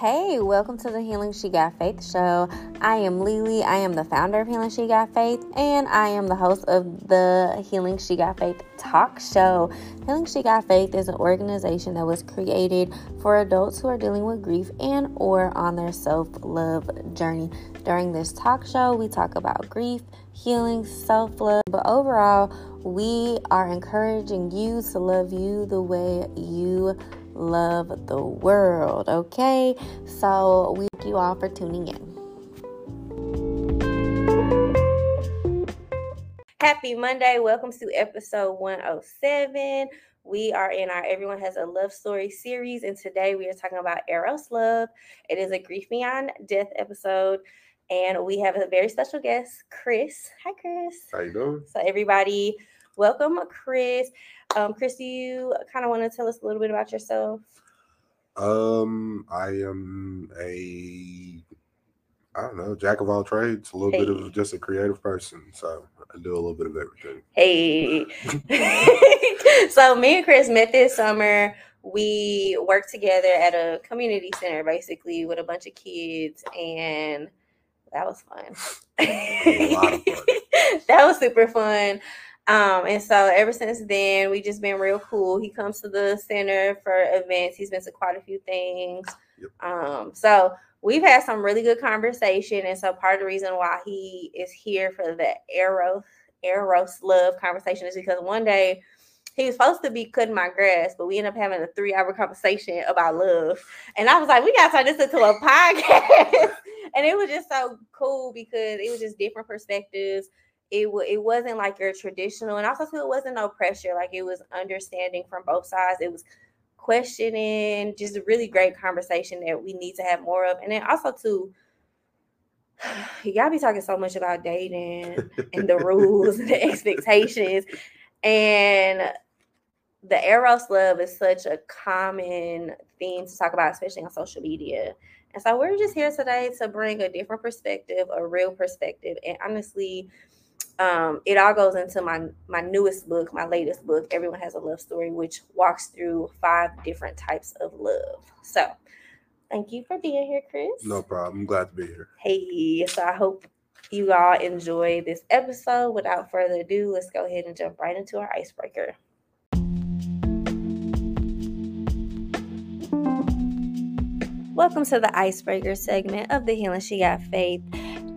Hey, welcome to the Healing She Got Faith show. I am Lily. I am the founder of Healing She Got Faith, and I am the host of the Healing She Got Faith talk show. Healing She Got Faith is an organization that was created for adults who are dealing with grief and or on their self-love journey. During this talk show, we talk about grief, healing, self-love, but overall, we are encouraging you to love you the way you love the world. Okay, so we thank you all for tuning in. Happy Monday. Welcome to episode 107. We are in our Everyone Has a Love Story series, and today we are talking about Eros Love. It is a Grief Beyond Death episode, and we have a very special guest, Chris. Hi, Chris. How you doing? So, everybody, welcome, Chris. Um, Chris, do you kind of want to tell us a little bit about yourself? Um, I am a I don't know, jack of all trades, a little hey. bit of just a creative person. So I do a little bit of everything. Hey. so me and Chris met this summer. We worked together at a community center basically with a bunch of kids and that was fun. fun. that was super fun. Um, and so ever since then, we just been real cool. He comes to the center for events. He's been to quite a few things. Yep. Um, so we've had some really good conversation. And so part of the reason why he is here for the Eros Eros love conversation is because one day he was supposed to be cutting my grass, but we ended up having a three hour conversation about love. And I was like, we got to turn this into a podcast. and it was just so cool because it was just different perspectives it w- it wasn't like your traditional, and also too, it wasn't no pressure. Like it was understanding from both sides. It was questioning, just a really great conversation that we need to have more of. And then also too, y'all be talking so much about dating and the rules and the expectations, and the eros love is such a common thing to talk about, especially on social media. And so we're just here today to bring a different perspective, a real perspective, and honestly um, it all goes into my my newest book, my latest book, Everyone Has a Love Story, which walks through five different types of love. So thank you for being here, Chris. No problem. I'm glad to be here. Hey, so I hope you all enjoy this episode. Without further ado, let's go ahead and jump right into our icebreaker. Welcome to the icebreaker segment of the Healing She Got Faith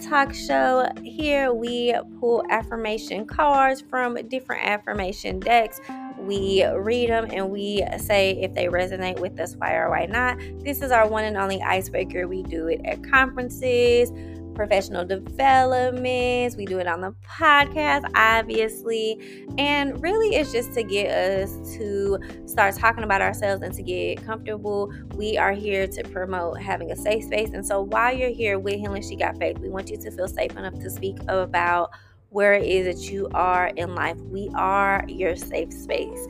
talk show. Here we pull affirmation cards from different affirmation decks. We read them and we say if they resonate with us, why or why not. This is our one and only icebreaker. We do it at conferences, professional developments. We do it on the podcast, obviously. And really, it's just to get us to start talking about ourselves and to get comfortable. We are here to promote having a safe space. And so, while you're here with Healing She Got Faith, we want you to feel safe enough to speak about where it is that you are in life. We are your safe space.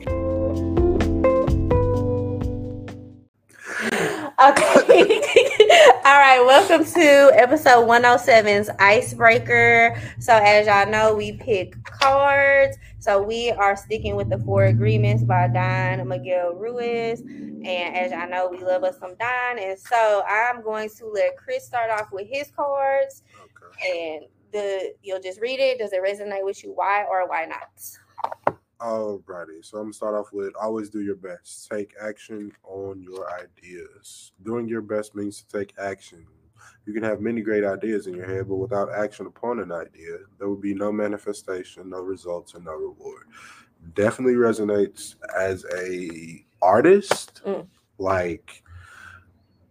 Okay. All right. Welcome to episode 107's Icebreaker. So, as y'all know, we pick cards. So, we are sticking with the four agreements by Don Miguel Ruiz. And as y'all know, we love us some Don. And so, I'm going to let Chris start off with his cards. Okay. And the you'll just read it. Does it resonate with you? Why or why not? Alrighty, so I'm gonna start off with always do your best. Take action on your ideas. Doing your best means to take action. You can have many great ideas in your head, but without action upon an idea, there will be no manifestation, no results, and no reward. Definitely resonates as a artist. Mm. Like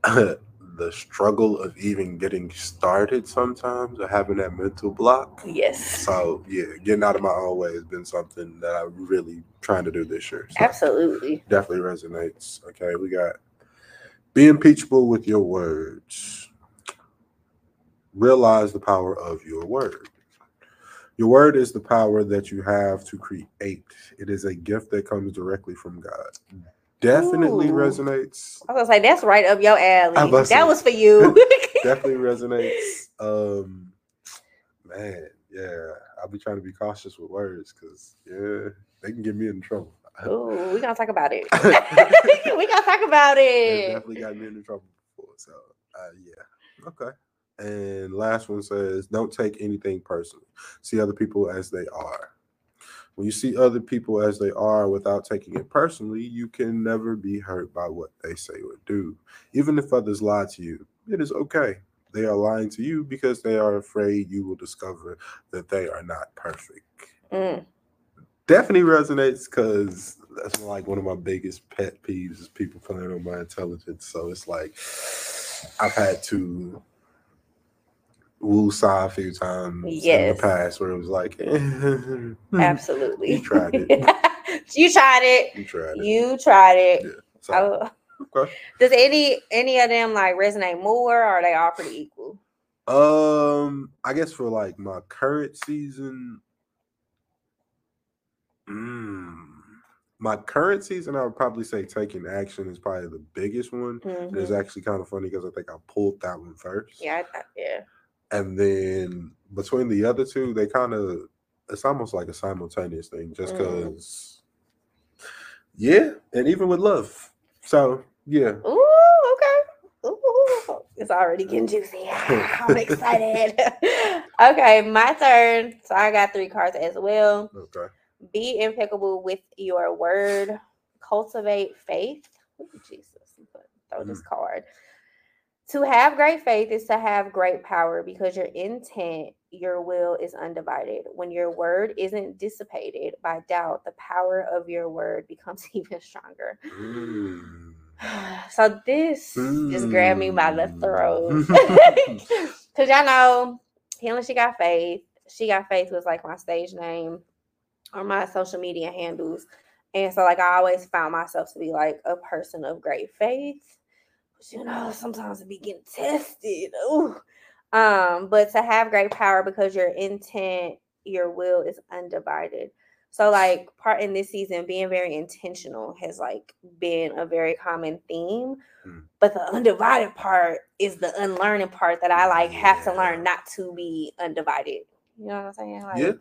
the struggle of even getting started sometimes or having that mental block. Yes. So yeah, getting out of my own way has been something that I'm really trying to do this year. So Absolutely. Definitely resonates. Okay, we got be impeachable with your words. Realize the power of your word. Your word is the power that you have to create. It is a gift that comes directly from God definitely Ooh. resonates. I was like, that's right up your alley. That say, was for you. definitely resonates. Um, man, yeah, I'll be trying to be cautious with words because yeah, they can get me in trouble. Oh, we gonna talk about it. we gonna talk about it. definitely got me into trouble before. So uh, yeah, okay. And last one says, don't take anything personally. See other people as they are. When you see other people as they are without taking it personally, you can never be hurt by what they say or do. Even if others lie to you, it is okay. They are lying to you because they are afraid you will discover that they are not perfect. Mm. Definitely resonates because that's like one of my biggest pet peeves is people playing on my intelligence. So it's like I've had to woo saw a few times in the past where it was like, Absolutely. You tried it. you tried it. You tried it. You tried it. Yeah. So, Oh. okay. Does any any of them like resonate more, or are they all pretty equal? Um, I guess for like my current season, mm, my current season, I would probably say taking action is probably the biggest one. And It's actually kind of funny because I think I pulled that one first. Yeah, I, I- yeah. And then between the other two, they kind of it's almost like a simultaneous thing, just Mm. because. Yeah, and even with love. So yeah, Ooh, okay. Ooh, it's already getting juicy. I'm excited. okay, my turn. So I got three cards as well. okay. Be impeccable with your word. Cultivate faith. Ooh, Jesus, throw this card. To have great faith is to have great power because your intent, your will is undivided. When your word isn't dissipated by doubt, the power of your word becomes even stronger. Mm. So this just grabbed me by the throat. Mm. Cause y'all know Healing She Got Faith. She Got Faith was like my stage name or my social media handles. And so like I always found myself to be like a person of great faith. You know, sometimes it be getting tested. Ooh. Um, but to have great power because your intent, your will is undivided. So like part in this season, being very intentional has like been a very common theme. Mm. But the undivided part is the unlearning part that I like have to learn not to be undivided. You know what I'm saying? Like, Yeah.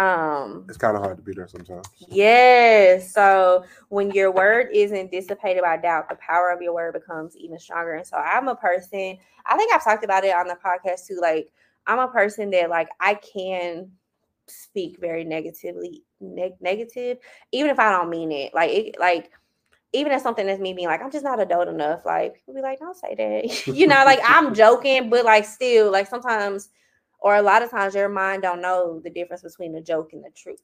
Um, It's kind of hard to be there sometimes. Yes. So when your word isn't dissipated by doubt, the power of your word becomes even stronger. And so I'm a person, I think I've talked about it on the podcast too. Like, I'm a person that, like, I can speak very negatively, neg- negative, even if I don't mean it. Like, it, like, even if something that's me being like, I'm just not adult enough, like, people be like, don't say that. you know, like, I'm joking, but like, still, like, sometimes, or a lot of times, your mind don't know the difference between a joke and the truth.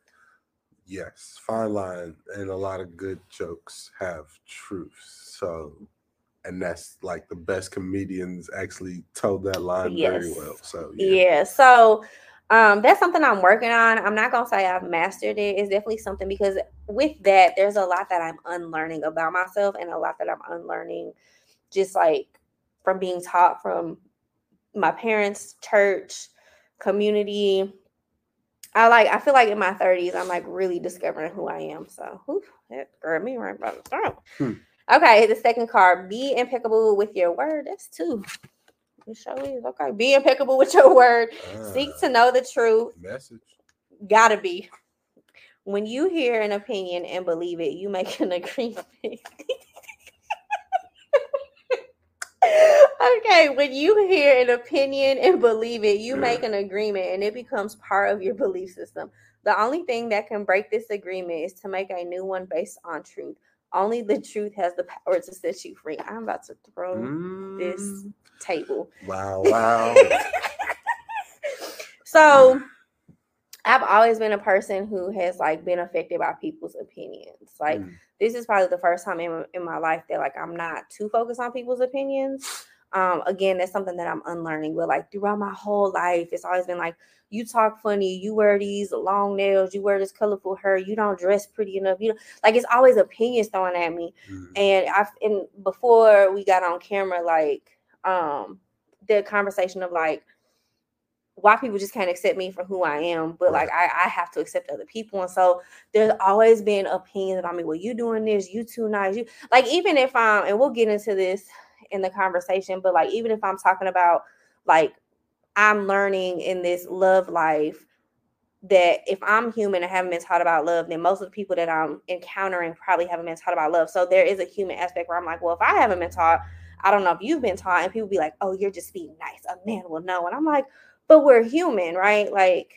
Yes, fine line, and a lot of good jokes have truth. So, and that's like the best comedians actually told that line very well. So yeah so um that's something i'm working on i'm not gonna say i've mastered it it's definitely something because with that there's a lot that i'm unlearning about myself and a lot that i'm unlearning just like from being taught from my parents church community i like i feel like in my 30s i'm like really discovering who i am so whew, that grabbed me right by the throat Hmm. okay the second card be impeccable with your word that's two it sure is okay be impeccable with your word Seek Ah, to know the truth. message. Gotta be. When you hear an opinion and believe it, you make an agreement. Okay, when you hear an opinion and believe it, you make an agreement and it becomes part of your belief system. The only thing that can break this agreement is to make a new one based on truth. Only the truth has the power to set you free. I'm about to throw this Mm, table. Wow! Wow! so I've always been a person who has like been affected by people's opinions. Like Mm, this is probably the first time in, in my life that like I'm not too focused on people's opinions. Um, again, that's something that I'm unlearning. But like throughout my whole life, it's always been like, you talk funny, you wear these long nails, you wear this colorful hair, you don't dress pretty enough. You know, like it's always opinions thrown at me mm, and I've and before we got on camera, like um the conversation of like why people just can't accept me for who I am, but like I, I have to accept other people. And so there's always been opinions about me. Well, you doing this, you too nice. You like even if I'm and we'll get into this in the conversation, but like even if I'm talking about like I'm learning in this love life that if I'm human and haven't been taught about love, then most of the people that I'm encountering probably haven't been taught about love. So there is a human aspect where I'm like, well, if I haven't been taught, I don't know if you've been taught, and people be like, "Oh, you're just being nice. A man will know." And I'm like, "But we're human, right? Like,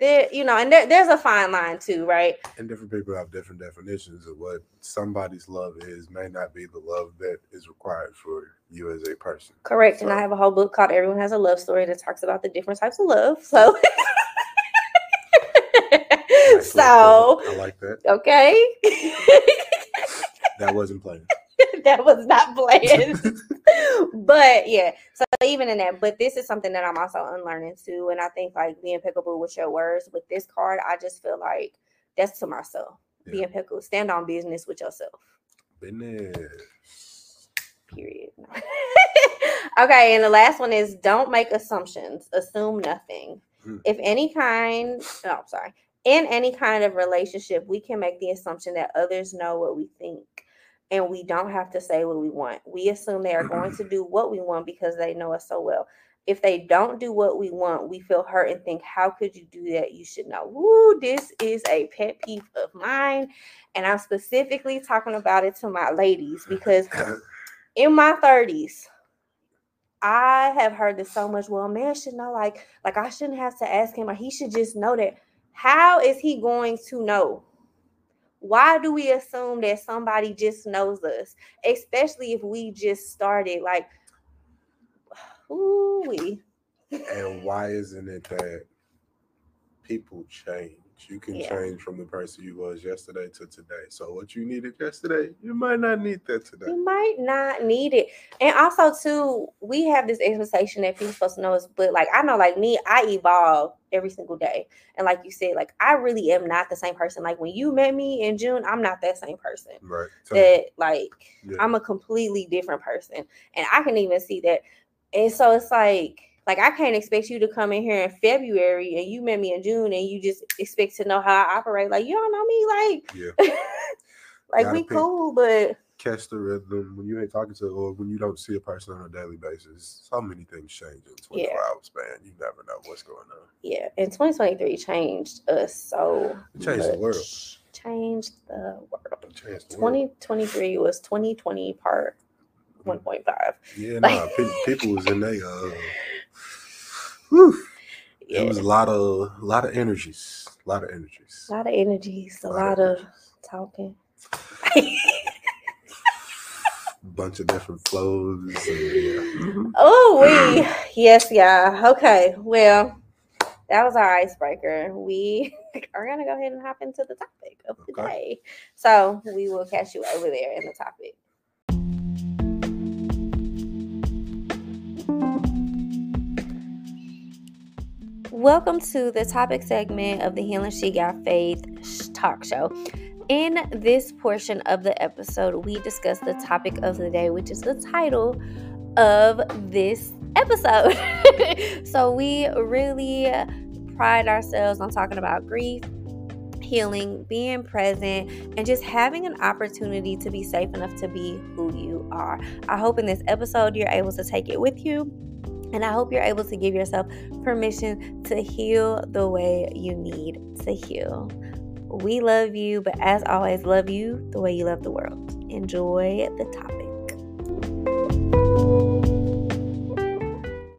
there, you know, and there, there's a fine line too, right? And different people have different definitions of what somebody's love is. May not be the love that is required for you as a person. Correct. And I have a whole book called Everyone Has a Love Story that talks about the different types of love. So, so. I like that. okay, That wasn't playing. that was not planned. but yeah, so even in that, but this is something that I'm also unlearning too. And I think like being impeccable with your words with this card, I just feel like that's to myself. Be Yeah. impeccable, stand on business with yourself. Business. Period. okay, and the last one is don't make assumptions. Assume nothing. Hmm. If any kind, oh, I'm sorry, in any kind of relationship, we can make the assumption that others know what we think, and we don't have to say what we want. We assume they are going to do what we want because they know us so well. If they don't do what we want, we feel hurt and think, "How could you do that? You should know." Woo! This is a pet peeve of mine, and I'm specifically talking about it to my ladies because in my 30s i have heard this so much well a man should know like like i shouldn't have to ask him or he should just know that how is he going to know why do we assume that somebody just knows us especially if we just started like ooh we and why isn't it that people change? You can Yeah. change from the person you was yesterday to today. So what you needed yesterday, you might not need that today. You might not need it. And also, too, we have this expectation that people supposed to know us, but like I know, like me, I evolve every single day. And like you said, like I really am not the same person. Like when you met me in June, I'm not that same person. Right. That like yeah. I'm a completely different person. And I can even see that. And so it's like like I can't expect you to come in here in February and you met me in June and you just expect to know how I operate. Like you don't know me, like Yeah. like Gotta we pick- cool, but catch the rhythm when you ain't talking to or when you don't see a person on a daily basis. So many things change in 24 Yeah. hour span. You never know what's going on. yeah, and 2023 changed us so It changed the world. Changed the world. Changed the world. 2023 was 2020 part 1.5. Yeah, Like- nah, pe- people was in there. Uh, whew, Yeah, It was a lot of a lot of energies. A lot of energies. a lot of energies, a lot of energies. talking. Bunch of different flows. And, yeah. Mhm. Oh, we yes, yeah. Okay, well, that was our icebreaker. We are gonna go ahead and hop into the topic of the Okay. day. So we will catch you over there in the topic. Welcome to the topic segment of the Healing She Got Faith talk show. In this portion of the episode, we discuss the topic of the day, which is the title of this episode. so, we really pride ourselves on talking about grief, healing, being present, and just having an opportunity to be safe enough to be who you are. I hope in this episode you're able to take it with you. And I hope you're able to give yourself permission to heal the way you need to heal. We love you, but as always, love you the way you love the world. Enjoy the topic.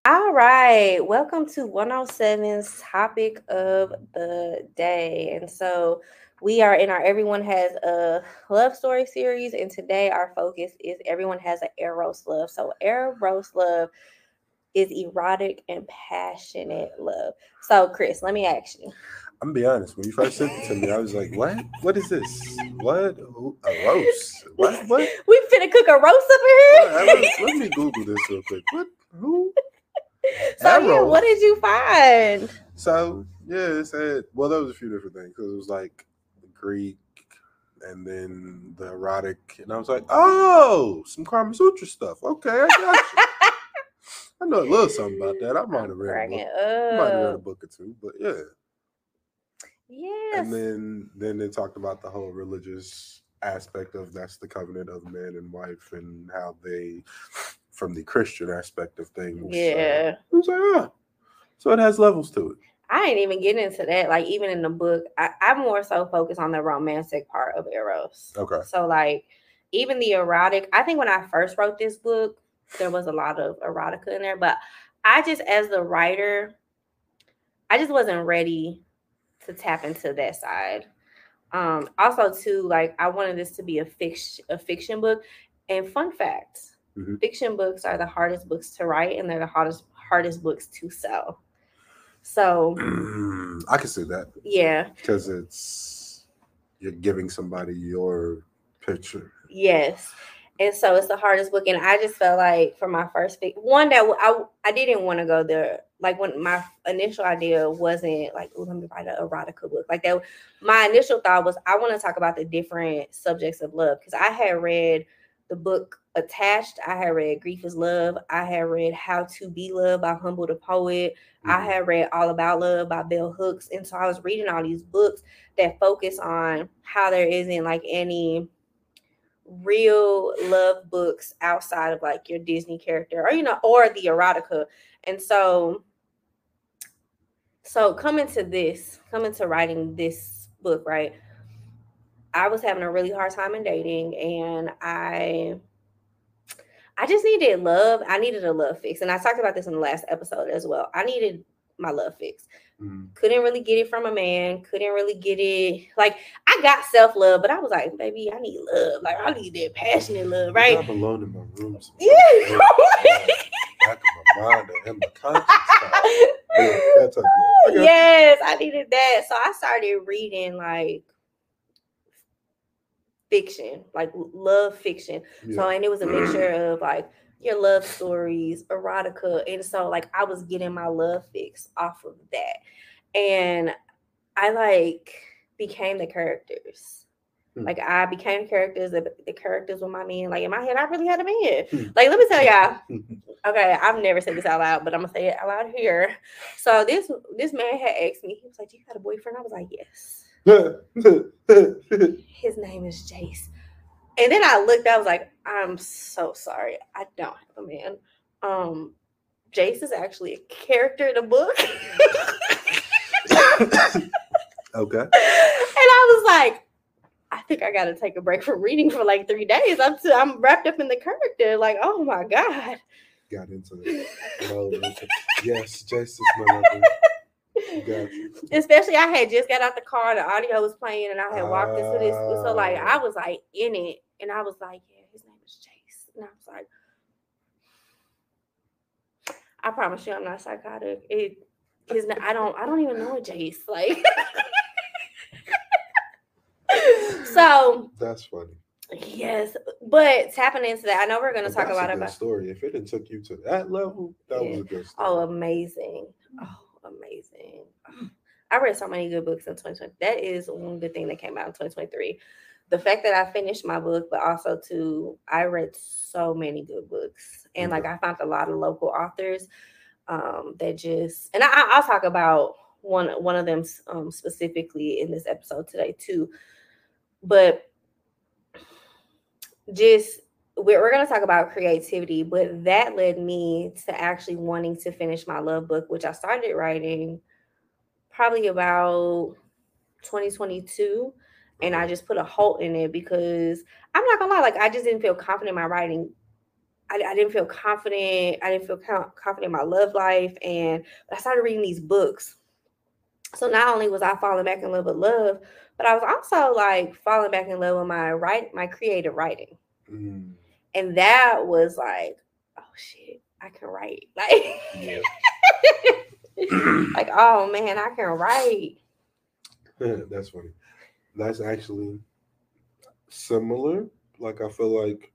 All right, welcome to 107's topic of the day. And so we are in our Everyone Has a Love Story series, and today our focus is Everyone Has an Eros Love. So, Eros Love is erotic and passionate love. So, Chris, let me ask you. I'm gonna be honest. When you first sent it to me, I was like, "What? What is this? What? A roast? What? What?" We finna cook a roast up Let in me, here. let me Google this real quick. What? Who? so yeah, what did you find? So yeah, it said. Well, there was a few different things because it was like Greek and then the erotic, and I was like, "Oh, some Kama Sutra stuff." Okay, I got you. I know a little something about that. I might have read a book. I might have read a book or two, but yeah. Yes. And then then they talked about the whole religious aspect of that's the covenant of man and wife and how they from the Christian aspect of things. uh, yeah. I was like, oh. So it has levels to it. I ain't even getting into that. Like even in the book, I, I'm more so focused on the romantic part of Eros. Okay. So like even the erotic, I think when I first wrote this book, there was a lot of erotica in there, but I just as the writer, I just wasn't ready to tap into that side. Um, also too, like I wanted this to be a fiction a fiction book. And fun fact, Mhm. fiction books are the hardest books to write and they're the hardest hardest books to sell. So I can see that yeah, because it's you're giving somebody your picture. Yes. And so it's the hardest book. And I just felt like for my first fic, one that i, I didn't want to go there. Like when my initial idea wasn't like, oh, let me write an erotica book. Like that, my initial thought was I want to talk about the different subjects of love. Because I had read the book Attached. I had read Grief is Love. I had read How to Be Loved by Humble the Poet. I Mhm. had read All About Love by Bell Hooks. And so I was reading all these books that focus on how there isn't like any real love books outside of like your Disney character or you know or the erotica. And so so coming to this, coming to writing this book, right? I was having a really hard time in dating and I I just needed love. I needed a love fix. And I talked about this in the last episode as well. I needed my love fix Mhm. couldn't really get it from a man couldn't really get it like i got self-love but i was like baby i need love like i need that passionate love right I'm alone in my room. yeah Back of my mind and my conscience. Yeah, that type of love. I got yes i needed that so i started reading like fiction like love fiction So and it was a mixture of like your love stories, erotica, and so like I was getting my love fix off of that, and I like became the characters. Hmm. Like I became characters. The, the characters were my men. Like in my head, I really had a man. Hmm. Like let me tell y'all. Okay, I've never said this out loud, but I'm gonna say it out loud here. So this this man had asked me. He was like, "Do you got a boyfriend?" I was like, "Yes." His name is Jace. And then I looked, I was like, I'm so sorry. I don't have a man. Um, Jace is actually a character in a book. and. I was like, I think I gotta take a break from reading for like three days. I'm t- I'm wrapped up in the character. Like, oh my god. Got into it. Yes, Jason's my lover. Got. Especially I had just got out the car, the audio was playing, and I had walked into this. So like I ah. was like in it, and I was like, yeah, his name is Jace. And I was like, I promise you I'm not psychotic. It his I don't I don't even know Jace. Like so That's funny. yes, but tapping into that, I know we're gonna talk that's about a good about story. If it took you to that level, that was a good story. Oh, amazing. Oh, amazing. Oh, I read so many good books in 2020. That is one good thing that came out in 2023. The fact that I finished my book, but also too, I read so many good books. And like I found a lot of local authors um that just and I, I'll talk about one one of them um specifically in this episode today too. But just we're, we're going to talk about creativity, but that led me to actually wanting to finish my love book, which I started writing probably about 2022. And I just put a halt in it because I'm not gonna lie, like I just didn't feel confident in my writing. I, I didn't feel confident. I didn't feel confident in my love life. And I started reading these books. So not only was I falling back in love with love, but I was also like falling back in love with my write my creative writing Mm, and that was like oh shit i can write like yeah. like oh man i can write That's funny. That's actually similar. Like I feel like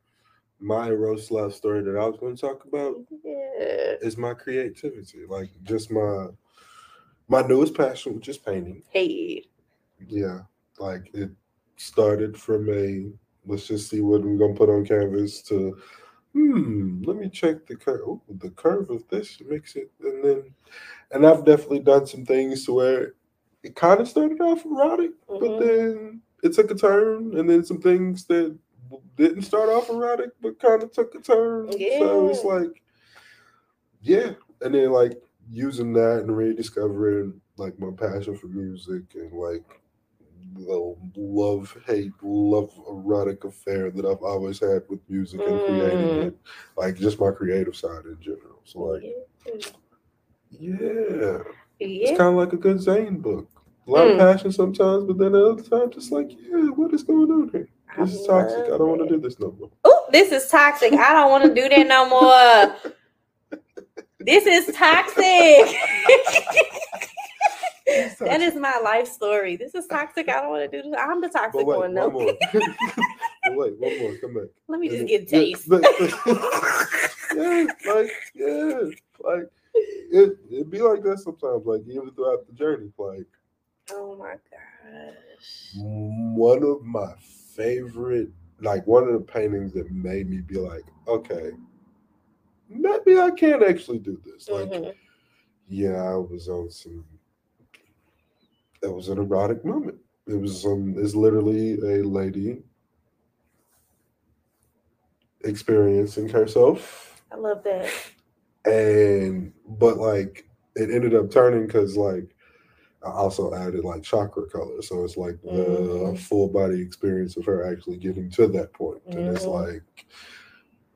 my Eros love story that I was going to talk about yeah is my creativity. Like just my my newest passion, which is painting. hey Yeah, like it started from a let's just see what we're gonna put on canvas to hmm, let me check the curve. Ooh, the curve of this makes it, and then and I've definitely done some things to where it kind of started off erotic, but Mhm. then it took a turn, and then some things that didn't start off erotic but kind of took a turn. So it's like, yeah, and then like using that and rediscovering like my passion for music and like the love hate love erotic affair that I've always had with music and creating Mm. it, like just my creative side in general. So like, yeah, it's kind of like a good Zane book. A lot Mm. of passion sometimes, but then at other times, just like, yeah, what is going on here? I This is toxic. I don't want to do this no more. Oh, this is toxic. I don't want to do that no more. This is toxic. that is my life story. This is toxic. I don't want to do this. I'm the toxic wait, one. one No. wait, one more. Come back. Let me just get taste. yeah, like yeah, like it. It be like that sometimes. Like even throughout the journey, like oh my gosh. one of my favorite, like one of the paintings that made me be like, okay, maybe I can't actually do this. Like, Mhm. yeah, I was on some. That was an erotic moment. It was um. It's literally a lady experiencing herself I love that. and but like it ended up turning because like I also added like chakra color, so it's like the Mhm. full body experience of her actually getting to that point. point, and it's like,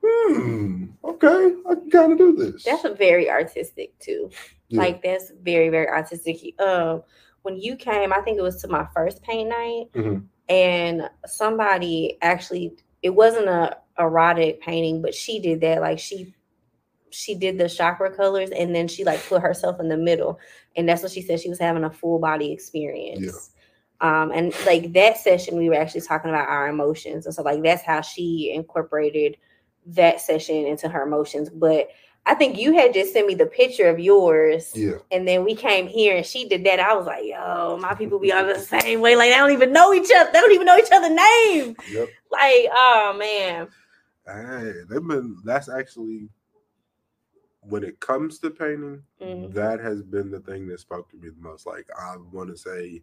hmm, okay, I can kind of do this. That's very artistic too. Yeah. Like that's very very artistic. Um, when you came, I think it was to my first paint night, Mhm. and somebody actually it wasn't a erotic painting, but she did that. Like she she did the chakra colors and then she like put herself in the middle and that's what she said she was having a full body experience um and like that session we were actually talking about our emotions and so like that's how she incorporated that session into her emotions but i think you had just sent me the picture of yours yeah, and then we came here and she did that i was like yo my people be on the same way like they don't even know each other they don't even know each other's name yep. like oh man Hey, they've been. That's actually when it comes to painting, Mhm. that has been the thing that spoke to me the most. Like I want to say,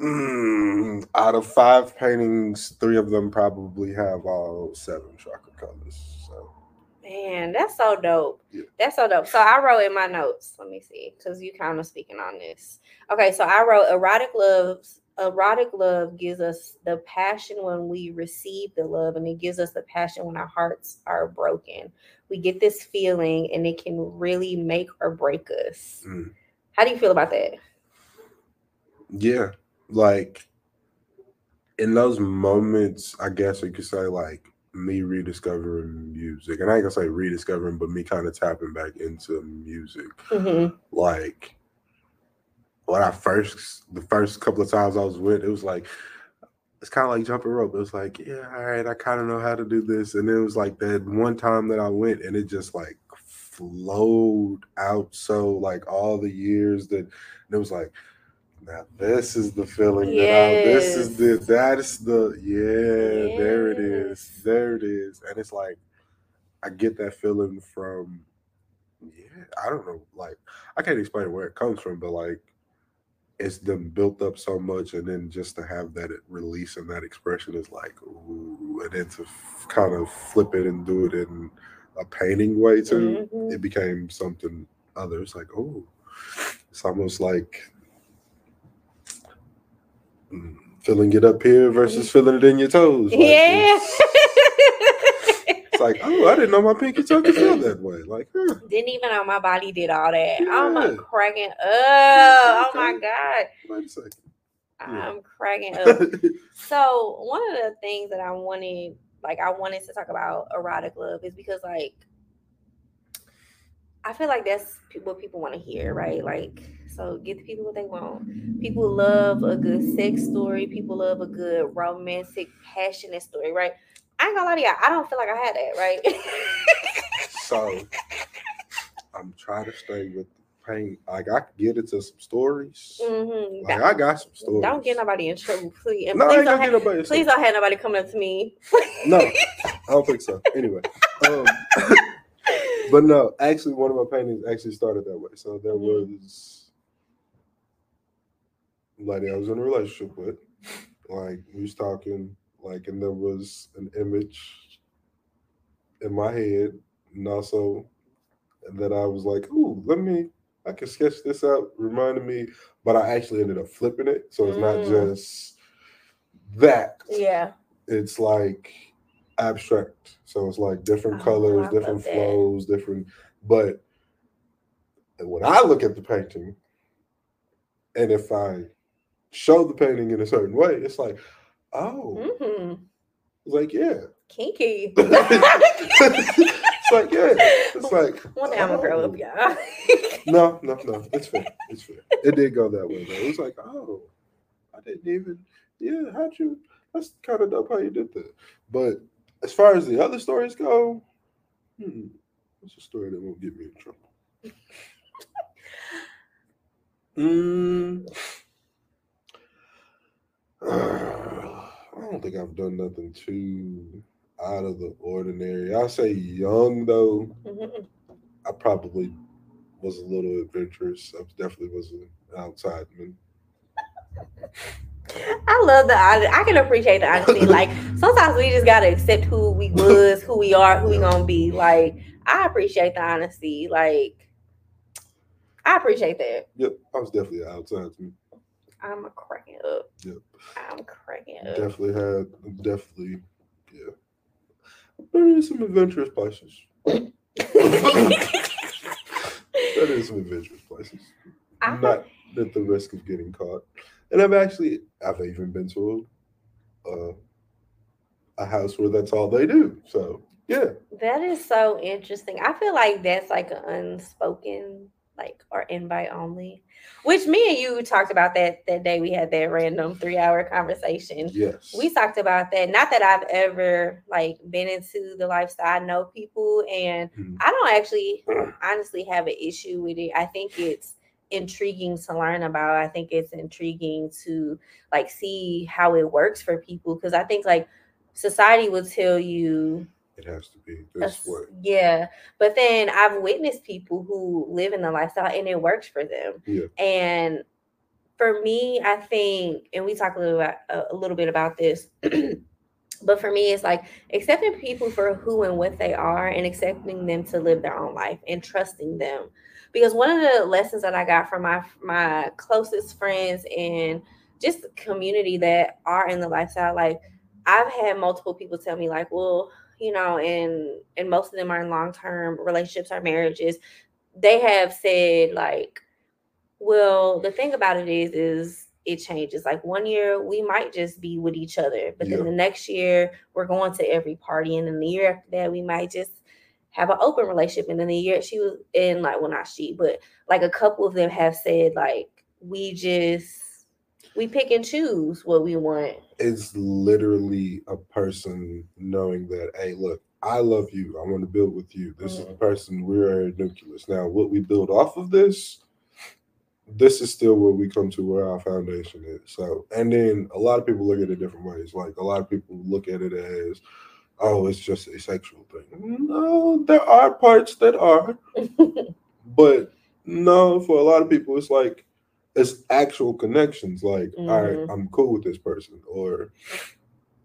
mm, out of five paintings, three of them probably have all seven chakra colors. So Man, that's so dope. Yeah. That's so dope. So I wrote in my notes. Let me see, because you kind of speaking on this. Okay, so I wrote erotic loves. Erotic love gives us the passion when we receive the love, and it gives us the passion when our hearts are broken. We get this feeling, and it can really make or break us. Mm. How do you feel about that? yeah, like in those moments, I guess you could say like me rediscovering music, and I ain't gonna say rediscovering, but me kind of tapping back into music. Mhm. like when I first the first couple of times I was with, it was like it's kind of like jumping rope. It was like, yeah, all right, I kind of know how to do this. And it was like that one time that I went and it just like flowed out so like all the years that it was like now this is the feeling that I this is the that's the yeah, there it is. There it is. And it's like I get that feeling from yeah, I don't know, like I can't explain where it comes from, but like it's been built up so much, and then just to have that release and that expression is like, ooh, and then to f- kind of flip it and do it in a painting way too, Mhm. it became something other. It's like, oh, it's almost like feeling it up here versus feeling it in your toes. Like, Yeah. it's, it's like, oh, I didn't know my pinky toe could feel that way. Like, huh. Didn't even know my body did all that. I'm Yeah. uh, cracking up. Oh my god. Wait a second. Yeah. I'm cracking up. so one of the things that I wanted, like I wanted to talk about erotic love is because like I feel like that's what people want to hear, right? Like, so get the people what they want. People love a good sex story. People love a good romantic, passionate story, right? I ain't gonna lie to you, I don't feel like I had that, right? So I'm trying to stay with the pain. Like I could get into some stories. Mhm. Like I got some stories. Don't get nobody in trouble, please. And No, I please, don't have, nobody. please don't have nobody coming up to me. No, I don't think so. Anyway, um, but no, actually, one of my paintings actually started that way. So there Mhm. was lady I was in a relationship with. Like we was talking, like, and there was an image in my head, and also that I was like, "Ooh, let me." I can sketch this out, reminded me, but I actually ended up flipping it. So it's not Mm. just that. Yeah. It's like abstract. So it's like different Oh, colors, different flows, different. But when I look at the painting, and if I show the painting in a certain way, it's like, oh, hmm it's like yeah. Kinky. it's like yeah. It's like One day I'm gonna grow up, y'all. No, no, no. It's fair. It's fair. It did go that way though. It was like, oh, I didn't even. Yeah, how'd you? That's kind of dope how you did that. But as far as the other stories go, hmm, what's a story that won't get me in trouble? Mm, I don't think I've done nothing too out of the ordinary. I say young though. Mhm. I probably was a little adventurous. I definitely was an outside man. I love the honesty. I can appreciate the honesty. Like sometimes we just gotta accept who we was, who we are, who we gonna be. Like I appreciate the honesty. Like I appreciate that. Yep, I was definitely an outside man. I'm cracking up. Yep. I'm cracking up. Definitely had, definitely, yeah. Been in some adventurous places. Been in some adventurous places. I'm Not at the risk of getting caught. And I've actually, I've even been to a, uh, a house where that's all they do. So yeah, That is so interesting. I feel like that's like an unspoken, like or invite only. Which me and you talked about that that day we had that random three hour conversation. yes. We talked about that. Not that I've ever like been into the lifestyle. I know people and Mhm. I don't actually honestly have an issue with it. I think it's intriguing to learn about. I think it's intriguing to like see how it works for people because I think like society will tell you It has to be this way. Yeah, but then I've witnessed people who live in the lifestyle and it works for them. Yeah. And for me, I think, and we talked a little about, a little bit about this, but for me, it's like accepting people for who and what they are, and accepting them to live their own life and trusting them. Because one of the lessons that I got from my my closest friends and just community that are in the lifestyle, like I've had multiple people tell me, like, well, you know, and and most of them are in long term relationships or marriages. They have said like, well, the thing about it is, is it changes. Like one year we might just be with each other, but Yeah. then the next year we're going to every party, and then the year after that we might just have an open relationship. And then the year she was in, like, well, not she, but like a couple of them have said like, we just we pick and choose what we want. It's literally a person knowing that, hey, look, I love you. I want to build with you. This is the Mhm. person we're a nucleus. Now, what we build off of this, this is still where we come to where our foundation is. So, and then a lot of people look at it different ways. Like a lot of people look at it as, oh, it's just a sexual thing. No, there are parts that are, but no, for a lot of people, it's like it's actual connections. Like, all right, Mhm. I'm cool with this person, or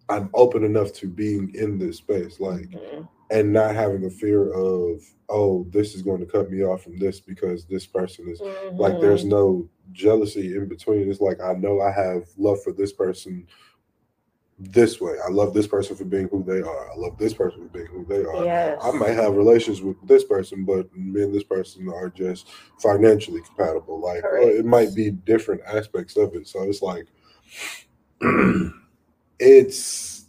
I'm open enough to being in this space, like, Mhm. and not having a fear of, oh, this is going to cut me off from this because this person is like, there's Mhm. no jealousy in between. It's like I know I have love for this person this way. I love this person for being who they are. I love this person for being who they are. yes. I might have relations with this person, but me and this person are just financially compatible. Like or it might be different aspects of it. So it's like it's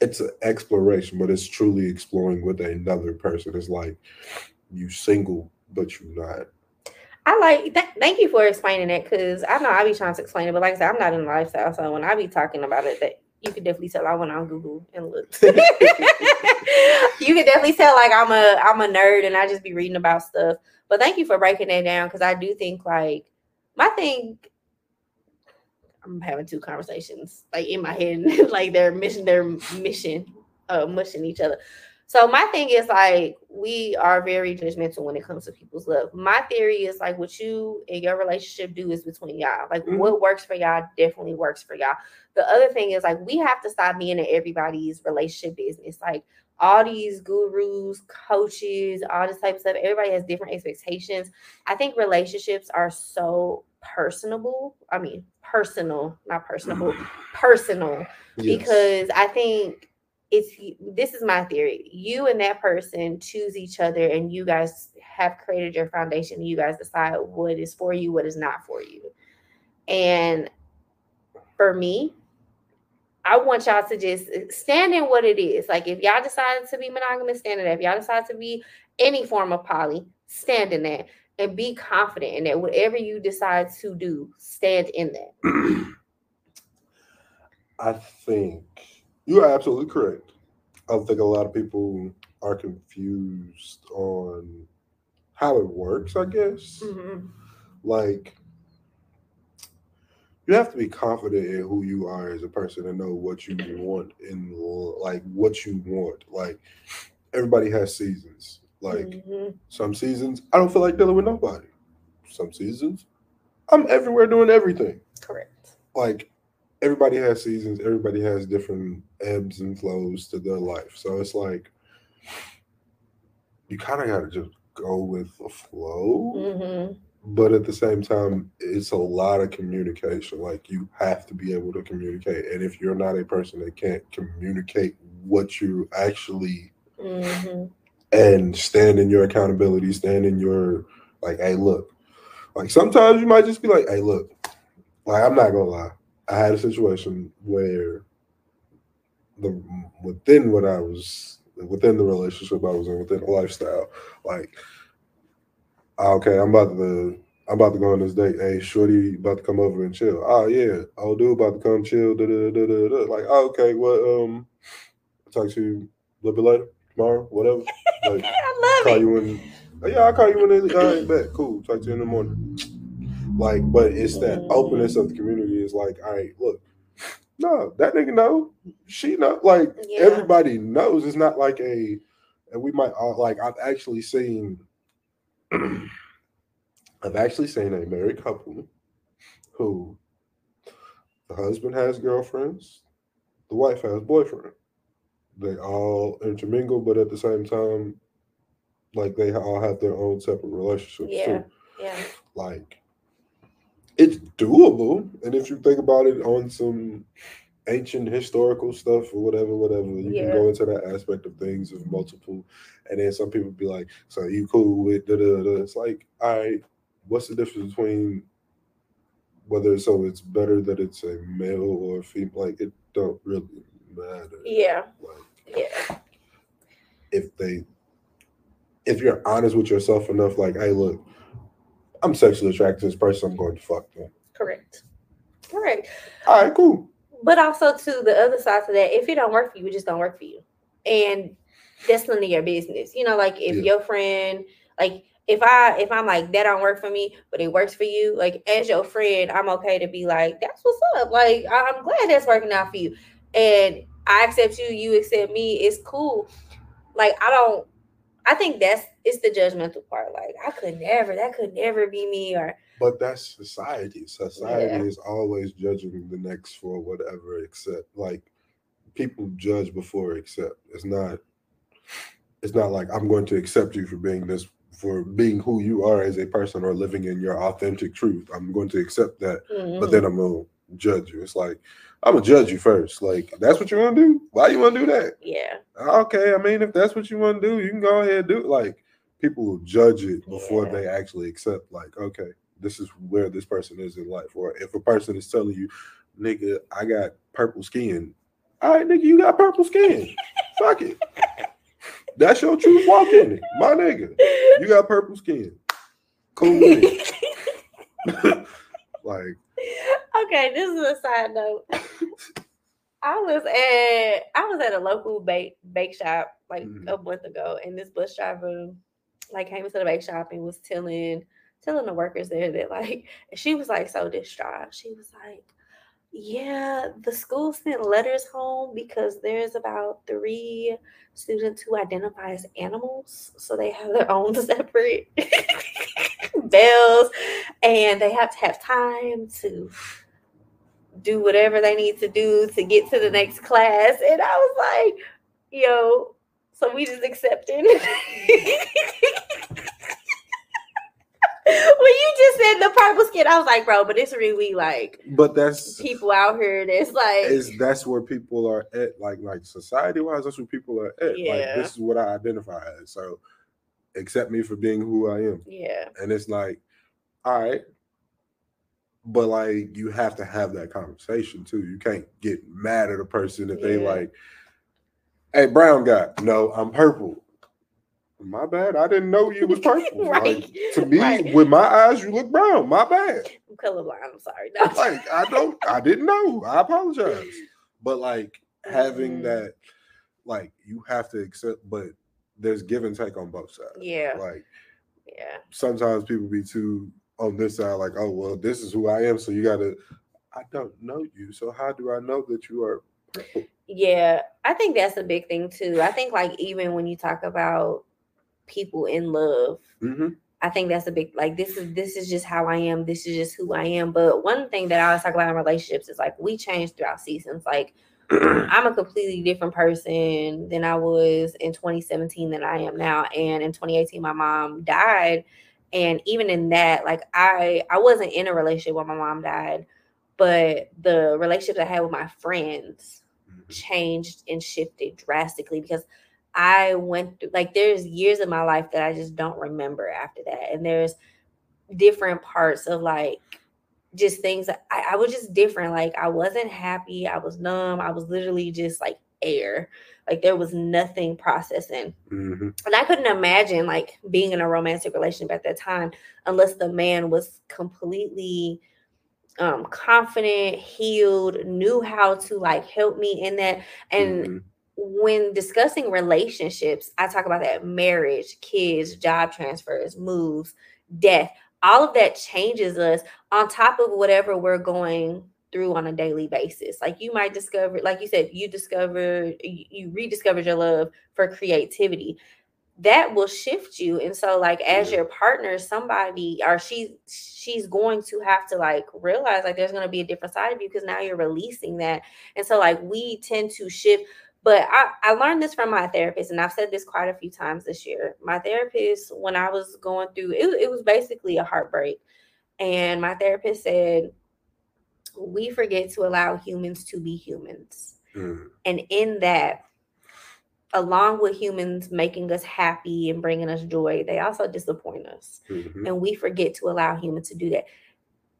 it's an exploration, but it's truly exploring with another person. It's like you single, but you're not. I like th- thank you for explaining that because I know I be trying to explain it, but like I said, I'm not in lifestyle, so when I be talking about it, that you can definitely tell I went on Google and looked. you can definitely tell like I'm a I'm a nerd and I just be reading about stuff. But thank you for breaking that down because I do think like my thing. I'm having two conversations like in my head, like they're mission, they're mission, uh, mushing each other. So my thing is like we are very judgmental when it comes to people's love. My theory is like what you and your relationship do is between y'all. Like Mhm. what works for y'all definitely works for y'all. The other thing is like we have to stop being in everybody's relationship business. Like all these gurus, coaches, all this type of stuff. Everybody has different expectations. I think relationships are so personable. I mean, personal, not personable, personal Yes. because I think it's this is my theory. You and that person choose each other, and you guys have created your foundation. You guys decide what is for you, what is not for you. And for me, I want y'all to just eh, stand in what it is. Like if y'all decide to be monogamous, stand in that. If y'all decide to be any form of poly, stand in that. And be confident in that. Whatever you decide to do, stand in that. I think you are absolutely correct. I think a lot of people are confused on how it works, I guess. Mhm. Like, you have to be confident in who you are as a person and know what you want in like what you want. Like, everybody has seasons. Like, Mhm. some seasons, I don't feel like dealing with nobody. Some seasons, I'm everywhere doing everything. correct. like everybody has seasons everybody has different ebbs and flows to their life. So it's like you kind of got to just go with the flow. Mhm. but at the same time it's a lot of communication. Like you have to be able to communicate. And if you're not a person that can't communicate what you actually Mhm. and stand in your accountability stand in your like hey look. Like sometimes you might just be like hey look. Like i'm not gonna lie i had a situation where the within what i was within the relationship i was in within the lifestyle like okay i'm about to i'm about to go on this date hey shorty about to come over and chill oh yeah oh dude about to come chill da, da, da, da, da. like oh, okay well um I'll talk to you a little bit later tomorrow whatever like I call love it. you when yeah, I'll call you when they all right, bet. Cool. Talk to you in the morning. Like, but it's that openness of the community is like, all right, look, no, that nigga know. She know like Yeah. everybody knows. It's not like a and we might all like I've actually seen I've actually seen a married couple who the husband has girlfriends, the wife has boyfriend. They all intermingle, but at the same time, like they all have their own separate relationships Yeah. too. Yeah. Like it's doable, and if you think about it on some ancient historical stuff or whatever, whatever, you Yeah. can go into that aspect of things of multiple. And then some people be like, "So you cool with da da da?" It's like, all right, what's the difference between whether so it's better that it's a male or a female? Like it don't really matter. Yeah. Like Yeah. if they if you're honest with yourself enough, like, hey, look, I'm sexually attracted to this person, I'm going to fuck them. Correct. Correct. All right, cool. But also to the other side to that, if it don't work for you, it just don't work for you. And that's none of your business. You know, like if Yeah. your friend, like if I if I'm like that don't work for me, but it works for you, like as your friend, I'm okay to be like, that's what's up. Like I'm glad that's working out for you. And I accept you, you accept me, it's cool. Like I don't I think that's it's the judgmental part. Like I could never, that could never be me, or But that's society. Society Yeah. is always judging the next for whatever except like people judge before accept. It's not it's not like I'm going to accept you for being this for being who you are as a person or living in your authentic truth. I'm going to accept that, but Mhm. then I'm gonna judge you. It's like I'm gonna judge you first. Like that's what you want to do. Why you want to do that? yeah, Okay, I mean, if that's what you want to do, you can go ahead and do it. Like people will judge it before Yeah. they actually accept. Like, okay, this is where this person is in life. Or if a person is telling you, "Nigga, I got purple skin," all right, nigga, you got purple skin. Fuck it. That's your truth. Walk in it, my nigga. You got purple skin. Cool like, okay, this is a side note. I was at I was at a local bake bake shop like Mhm. a month ago, and this bus driver like came into the bake shop and was telling telling the workers there that like she was like so distraught. She was like, Yeah, the school sent letters home because there's about three students who identify as animals. So they have their own separate bells and they have to have time to do whatever they need to do to get to the next class. And I was like, yo, so we just accepting. when you just said the purple skin, I was like, bro, but it's really like But that's people out here that's like is that's where people are at, like like society wise, that's where people are at. Like this is what I identify as. So accept me for being who I am. Yeah. And it's like, all right. But like you have to have that conversation too. You can't get mad at a person if they like, hey, brown guy. No, I'm purple. My bad. I didn't know you was purple. Right. Like, to me, Right. with my eyes, you look brown. My bad. I'm colorblind. I'm sorry. No. Like I don't I didn't know. I apologize. But like having Mhm. that, like you have to accept, but there's give and take on both sides. Yeah. Like Yeah. sometimes people be too on this side, like, oh well, this is who I am, so you gotta I don't know you, so how do I know that you are purple? Yeah, I think that's a big thing too. I think like even when you talk about people in love, Mm-hmm. I think that's a big like this is this is just how I am. This is just who I am. But one thing that I always talk about in relationships is like we change throughout seasons. Like I'm a completely different person than I was in 2017 than I am now. And in 2018, my mom died. And even in that, like I I wasn't in a relationship when my mom died, but the relationships I had with my friends mm-hmm. changed and shifted drastically because I went through like there's years of my life that I just don't remember after that. And there's different parts of like just things that I, I was just different. Like I wasn't happy. I was numb. I was literally just like air. Like there was nothing processing. hmm And I couldn't imagine like being in a romantic relationship at that time unless the man was completely um confident, healed, knew how to like help me in that. And Mhm. when discussing relationships, I talk about that marriage, kids, job transfers, moves, death, all of that changes us on top of whatever we're going through on a daily basis. Like you might discover, like you said, you discovered, you rediscovered your love for creativity. That will shift you. And so, like, as Yeah. your partner, somebody or she she's going to have to like realize like there's gonna be a different side of you because now you're releasing that. And so, like, we tend to shift but I, I learned this from my therapist, and I've said this quite a few times this year. My therapist, when I was going through it, it was basically a heartbreak. And my therapist said, We forget to allow humans to be humans. Mhm. And in that, along with humans making us happy and bringing us joy, they also disappoint us. Mhm. And we forget to allow humans to do that.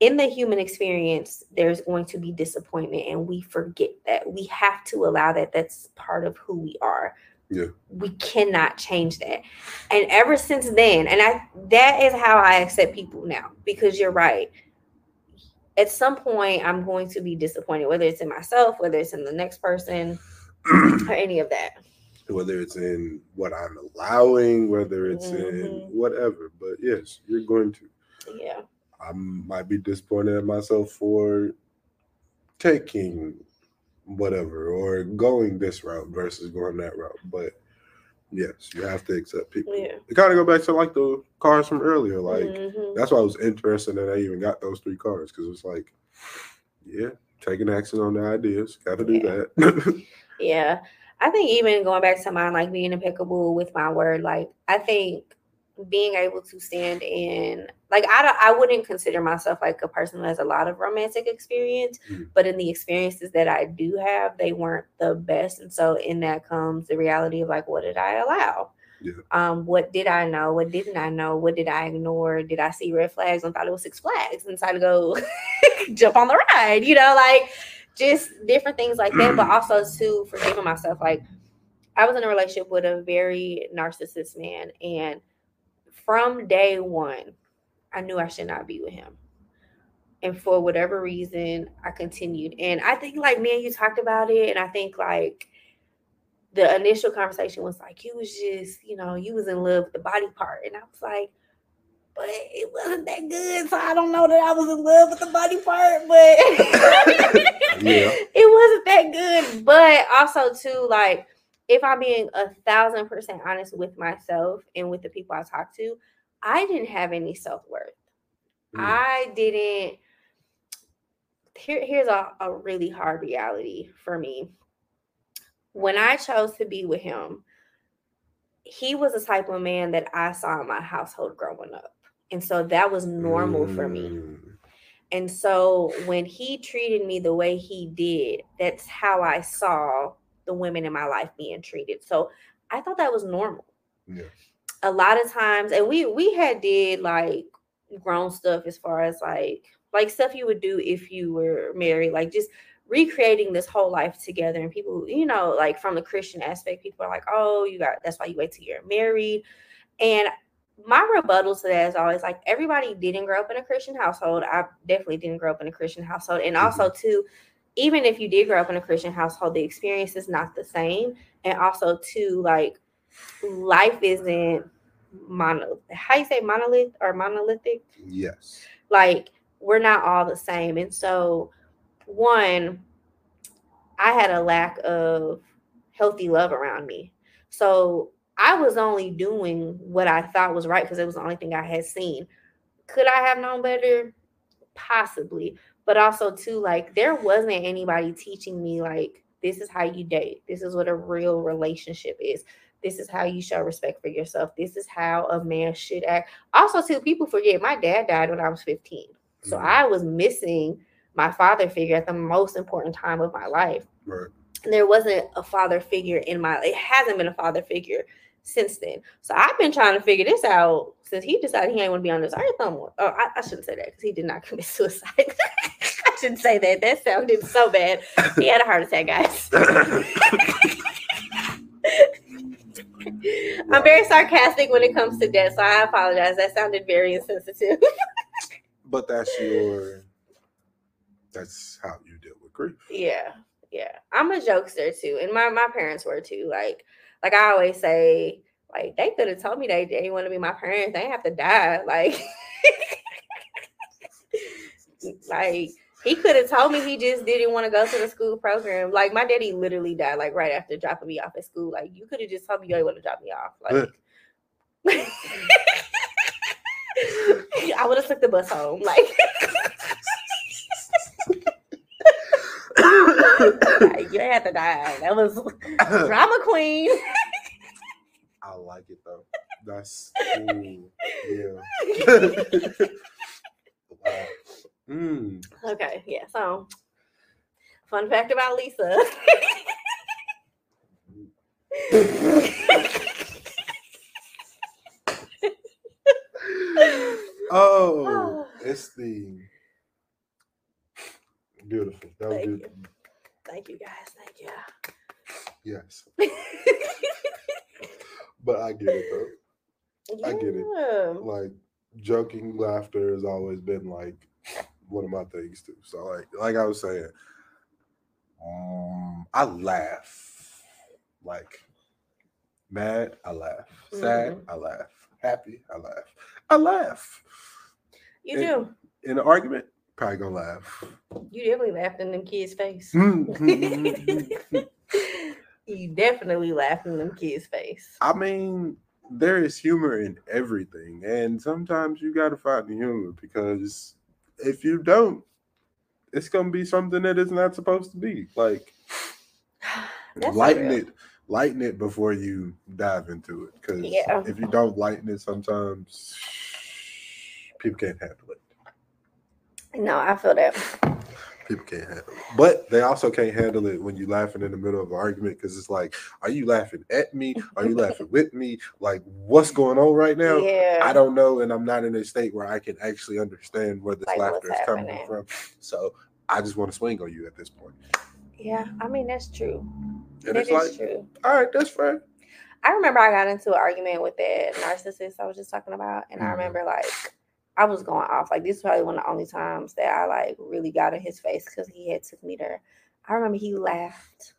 In the human experience, there's going to be disappointment, and we forget that. We have to allow that. That's part of who we are. Yeah. We cannot change that. And ever since then, and I that is how I accept people now, because you're right. At some point, I'm going to be disappointed, whether it's in myself, whether it's in the next person, or any of that. whether it's in what I'm allowing, whether it's in Mhm. whatever. But yes, you're going to. Yeah. I might be disappointed at myself for taking whatever or going this route versus going that route. But yes, you have to accept people. Yeah. It kind of go back to like the cars from earlier. Like Mhm. that's why I was interested that I even got those three cars because it's like, yeah, taking action on the ideas. Got to do Yeah. that. Yeah. I think even going back to mine, like being impeccable with my word, like I think being able to stand in like I don't I wouldn't consider myself like a person who has a lot of romantic experience, Mhm. but in the experiences that I do have, they weren't the best. And so in that comes the reality of like what did I allow? Yeah. Um, what did I know? What didn't I know? What did I ignore? Did I see red flags and thought it was six flags and decided to go jump on the ride? You know, like just different things like that, but also to forgiving myself. Like I was in a relationship with a very narcissist man, and from day one, I knew I should not be with him. And for whatever reason, I continued. And I think like me and you talked about it, and I think like the initial conversation was like you was just, you know, you was in love with the body part. And I was like, but it wasn't that good. So I don't know that I was in love with the body part, but Yeah. it wasn't that good. But also too, like if I'm being a thousand percent honest with myself and with the people I talk to, I didn't have any self worth. Mm. I didn't. Here, here's a, a really hard reality for me. When I chose to be with him, he was the type of man that I saw in my household growing up. And so that was normal for me. Mm. And so when he treated me the way he did, that's how I saw the women in my life being treated. So I thought that was normal. Yeah. A lot of times, and we we had did like grown stuff as far as like like stuff you would do if you were married, like just recreating this whole life together. And people, you know, like from the Christian aspect, people are like, oh, you got that's why you wait till you're married. And my rebuttal to that is always like everybody didn't grow up in a Christian household. I definitely didn't grow up in a Christian household. And mm-hmm. also too, even if you did grow up in a Christian household, the experience is not the same. And also too, like life isn't mono how you say monolith or monolithic? Yes. Like we're not all the same. And so one, I had a lack of healthy love around me. So I was only doing what I thought was right because it was the only thing I had seen. Could I have known better? Possibly. But also, too, like, there wasn't anybody teaching me, like, this is how you date. This is what a real relationship is. This is how you show respect for yourself. This is how a man should act. Also, too, people forget my dad died when I was 15. So Mhm. I was missing my father figure at the most important time of my life Right. and there wasn't a father figure in my it hasn't been a father figure since then so i've been trying to figure this out since he decided he ain't want to be on this earth no more oh i, I shouldn't say that because he did not commit suicide i shouldn't say that that sounded so bad he had a heart attack guys i'm very sarcastic when it comes to death so i apologize that sounded very insensitive But that's your. That's how you deal with grief. Yeah, yeah. I'm a jokester too, and my my parents were too. Like, like I always say, like they could have told me they they want to be my parents. They have to die. Like, like he could have told me he just didn't want to go to the school program. Like my daddy literally died like right after dropping me off at school. Like you could have just told me you ain't want to drop me off. Like. I would have took the bus home. Like you have to die. That was drama queen. I like it though. That's ooh, yeah. wow. Mm. Okay, yeah. So, fun fact about Lisa. Oh, it's the beautiful. That was Thank you. beautiful. Thank you, guys. Thank you. Yes, but I get it though. I get it. Yeah. Like joking, laughter has always been like one of my things too. So like, like I was saying, um, I laugh. Like mad, I laugh. Sad, I laugh. Happy, I laugh. I laugh. You It- do. In an argument, probably gonna laugh. You definitely laughed in them kids' face. Mm, mm, mm, you definitely laughed in them kids' face. I mean, there is humor in everything, and sometimes you gotta find the humor because if you don't, it's gonna be something that is not supposed to be. Like lighten it, lighten it before you dive into it. Because Yeah. if you don't lighten it, sometimes people can't handle it. No, I feel that. People can't handle it. But they also can't handle it when you're laughing in the middle of an argument because it's like, are you laughing at me? Are you laughing with me? Like, what's going on right now? yeah. I don't know, and I'm not in a state where I can actually understand where this Like, laughter is coming from. So I just want to swing on you at this point. Yeah, I mean that's true. And That it's is like, true. all right, that's fine. I remember I got into an argument with that narcissist I was just talking about, and I Mhm. remember like I was going off. Like this is probably one of the only times that I like really got in his face because he had took me there. I remember he laughed,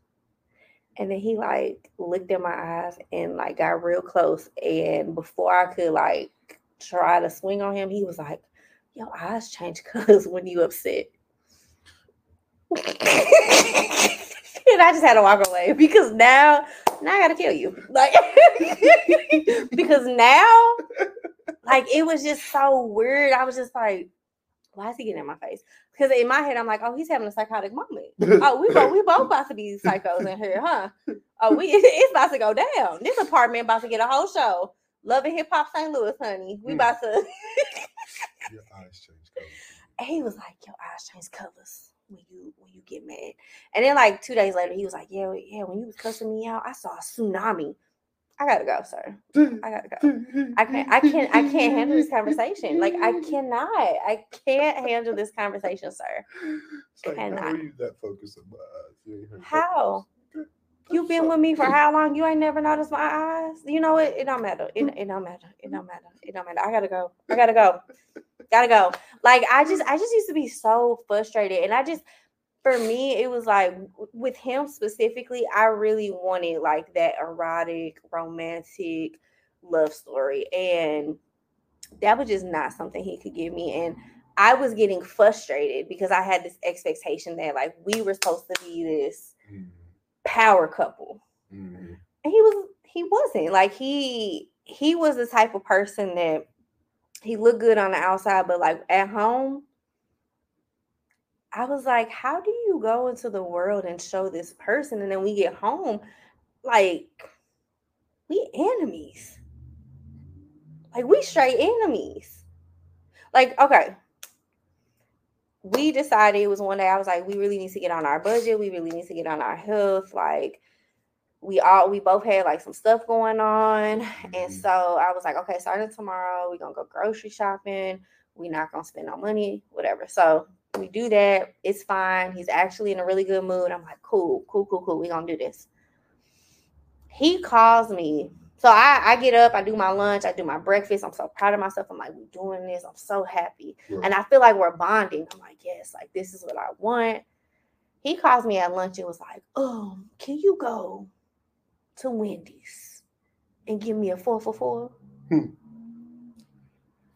and then he like looked in my eyes and like got real close. And before I could like try to swing on him, he was like, Your eyes change colors when you upset. and I just had to walk away because now, now I gotta kill you. Like because now, like it was just so weird. I was just like, why is he getting in my face? Because in my head, I'm like, oh, he's having a psychotic moment. oh, we both we both about to be psychos in here, huh? Oh, we it's about to go down. This apartment about to get a whole show. Love and Hip Hop St. Louis, honey. We hmm. about to. Your eyes change colors. And he was like, your eyes change colors when you when you get mad. And then like two days later, he was like, yeah, yeah. When you was cussing me out, I saw a tsunami. I gotta go, sir. Mm. I gotta go. Mm-hmm. I can't. I can't. I can't handle this conversation. Like I cannot. I can't handle this conversation, sir. Like, cannot. are you that focused on my eyes? You ain't How? You've been with me for how long? You ain't never noticed my eyes. You know what? It don't matter. It, it don't matter. It don't matter. It don't matter. I gotta go. I gotta go. Gotta go. Like I just I just used to be so frustrated. And I just for me, it was like with him specifically, I really wanted like that erotic, romantic love story. And that was just not something he could give me. And I was getting frustrated because I had this expectation that like we were supposed to be this Mhm, power couple. Mhm. and he was he wasn't. Like he he was the type of person that he looked good on the outside but like at home i was like how do you go into the world and show this person? And then we get home like we enemies. Like we straight enemies. Like okay we decided it was one day i was like we really need to get on our budget. We really need to get on our health. Like we all we both had like some stuff going on. And Mhm. so i was like okay starting tomorrow we're gonna go grocery shopping. We're not gonna spend no money whatever. So we do that. It's fine. He's actually in a really good mood. I'm like cool cool cool cool. We're gonna do this. He calls me so I, I get up i do my lunch i do my breakfast i'm so proud of myself i'm like we're doing this i'm so happy Right. and i feel like we're bonding i'm like yes like this is what i want he calls me at lunch and was like oh, can you go to Wendy's and give me a four for four? Hmm.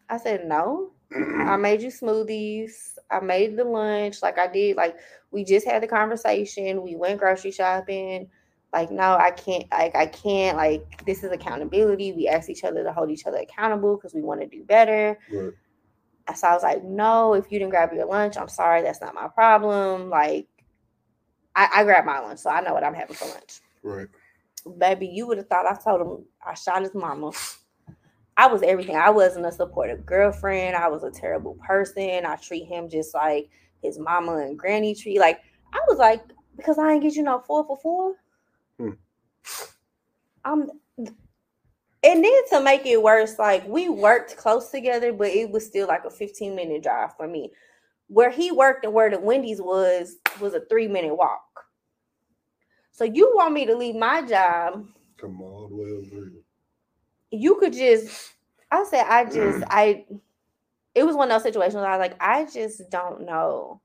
I said, no. I made you smoothies. I made the lunch. Like I did. Like we just had the conversation. We went grocery shopping. Like, no, I can't. Like, I can't. Like, this is accountability. We ask each other to hold each other accountable because we want to do better. Right. So I was like, no, if you didn't grab your lunch, I'm sorry. That's not my problem. Like, I, I grabbed my lunch, so I know what I'm having for lunch Right. baby, you would have thought I told him I shot his mama. I was everything. I wasn't a supportive girlfriend. I was a terrible person. I treat him just like his mama and granny treat. Like I was like, because I ain't get you no four for four. I'm and then to make it worse, like we worked close together, but it was still like a 15 minute drive for me. Where he worked and where the Wendy's was was a three minute walk. So you want me to leave my job Come all the way over here. you could just I said I just I it was one of those situations where I was like, I just don't know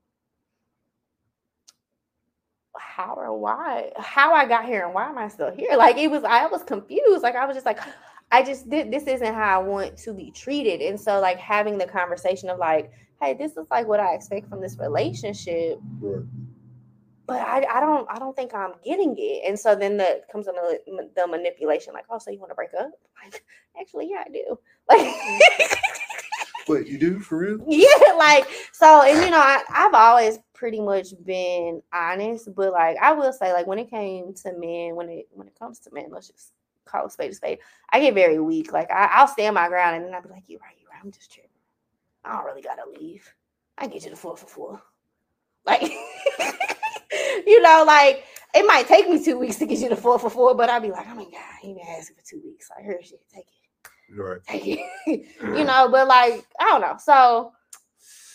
how or why how I got here and why am I still here? Like it was I was confused. Like I was just like, I just did this isn't how I want to be treated. And so like having the conversation of like, hey, this is like what I expect from this relationship Right. but I, I don't I don't think I'm getting it. And so then the comes on the, the manipulation, like, oh, so you want to break up? Like, actually, yeah, I do. Like, Wait, you do for real? yeah, like so, and you know, I, I've always pretty much been honest, but like I will say, like when it came to men, when it when it comes to men, let's just call a spade a spade. I get very weak. Like I, I'll stand my ground, and then I'll be like, you're right, you're right. I'm just tripping. I don't really gotta leave. I get you the four for four. Like, you know, like it might take me two weeks to get you the four for four, but I'll be like, oh my god, he been asking for two weeks. Like, her shit, take it, Right. take it. you know, but like, I don't know. So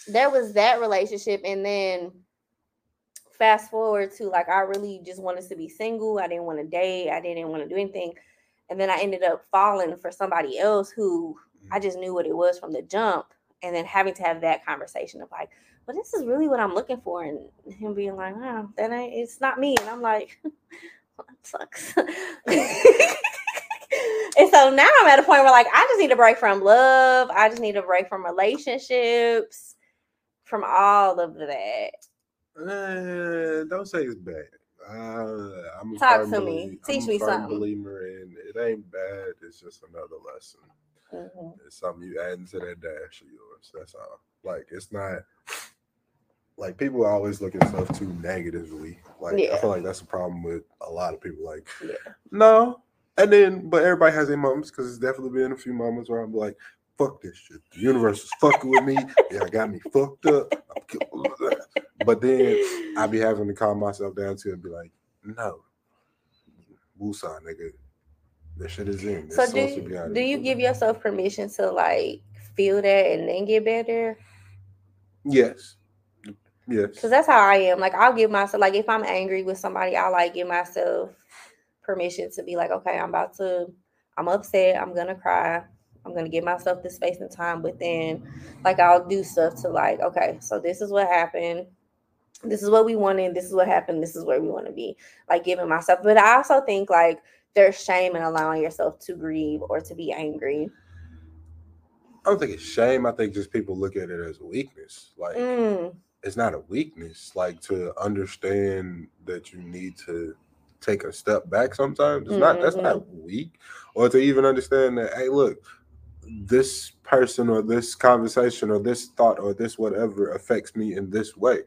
there was that relationship, and then fast forward to like I really just wanted to be single. I didn't want to date. I didn't want to do anything. And then I ended up falling for somebody else who I mm. just knew what it was from the jump. And then having to have that conversation of like, well, this is really what I'm looking for. And him being like, oh, that ain't, it's not me. And I'm like, well, that sucks. and so now I'm at a point where like I just need a break from love. I just need a break from relationships, from all of that. Uh, don't say it's bad. Uh, I'm Talk to me. I'm Teach me something. believer in it ain't bad. It's just another lesson. Mhm. It's something you add into that dash of yours. That's all. Like it's not like people are always look at stuff too negatively. Like I feel like that's a problem with a lot of people. Like Yeah. no, and then but everybody has their moments because it's definitely been a few moments where I'm like, fuck this shit. The universe is fucking with me. Yeah, got me fucked up. But then I be having to calm myself down too and be like, no, Wusa, nigga. That shit is in. So do supposed to be you, do you. you give yourself permission to like feel that and then get better? Yes. Yes. Because that's how I am. Like I'll give myself like if I'm angry with somebody, I like give myself permission to be like, okay, I'm about to, I'm upset, I'm gonna cry, I'm gonna give myself the space and time. But then, like I'll do stuff to like, okay, so this is what happened. This is what we wanted. This is what happened. This is where we want to be. Like giving myself. But I also think like there's shame in allowing yourself to grieve or to be angry. I don't think it's shame. I think just people look at it as a weakness. Like Mm, it's not a weakness. Like to understand that you need to take a step back sometimes. It's not that's not weak. Or to even understand that, hey, look, this person or this conversation or this thought or this whatever affects me in this way.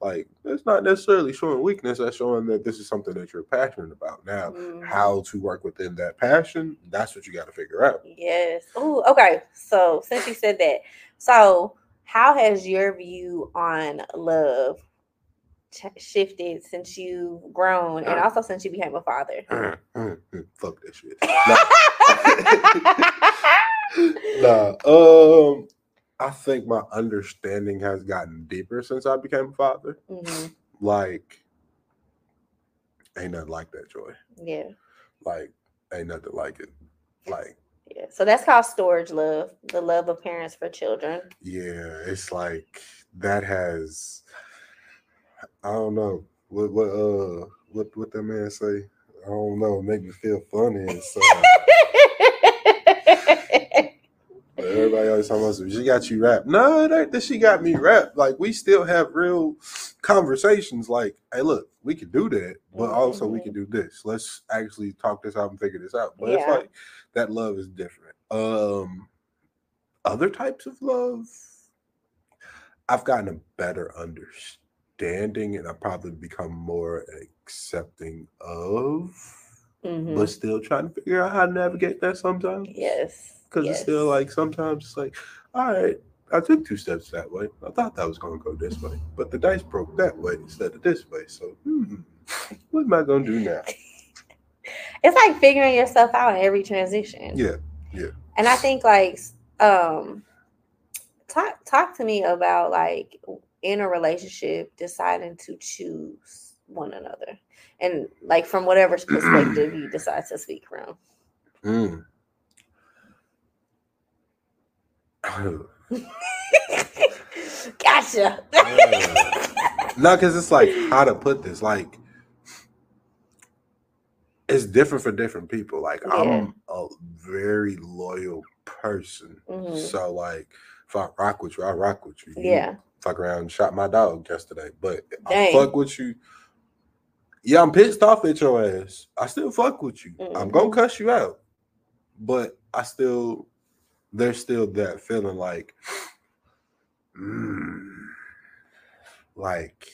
Like it's not necessarily showing weakness, that's showing that this is something that you're passionate about. Now, mhm. how to work within that passion, that's what you got to figure out. Yes. Oh, okay. So since you said that, so how has your view on love shifted since you've grown and also since you became a father? Fuck that shit. Nah, um, I think my understanding has gotten deeper since I became a father. Mhm. Like, ain't nothing like that joy. Yeah. Like, ain't nothing like it. Like, Yeah. So that's called storge love, the love of parents for children. yeah, it's like that has. I don't know what what uh what what that man say. I don't know. Make me feel funny inside. Everybody always talking about she got you wrapped. No, it ain't that she got me wrapped. Like we still have real conversations. Like, hey, look, we can do that, but also we can do this. Let's actually talk this out and figure this out. But it's like that love is different. Um, other types of love, I've gotten a better understanding, and I've probably become more accepting of. Mhm. But still trying to figure out how to navigate that sometimes. Yes. Because it's still like sometimes it's like, all right, I took two steps that way. I thought that was going to go this way, but the dice broke that way instead of this way. So, hmm, what am I going to do now? it's like figuring yourself out in every transition. Yeah. Yeah, And I think like um talk talk to me about like in a relationship deciding to choose one another. And like from whatever perspective you decide to speak from. Mm. gotcha. no, because it's like how to put this. Like, it's different for different people. Like, Yeah. I'm a very loyal person. Mhm. So, like, if I rock with you, I rock with you. You Yeah. fuck around and shot my dog yesterday. But I fuck with you. Yeah, I'm pissed off at your ass. I still fuck with you. I'm gonna Mhm. cuss you out. But I still there's still that feeling like mm, like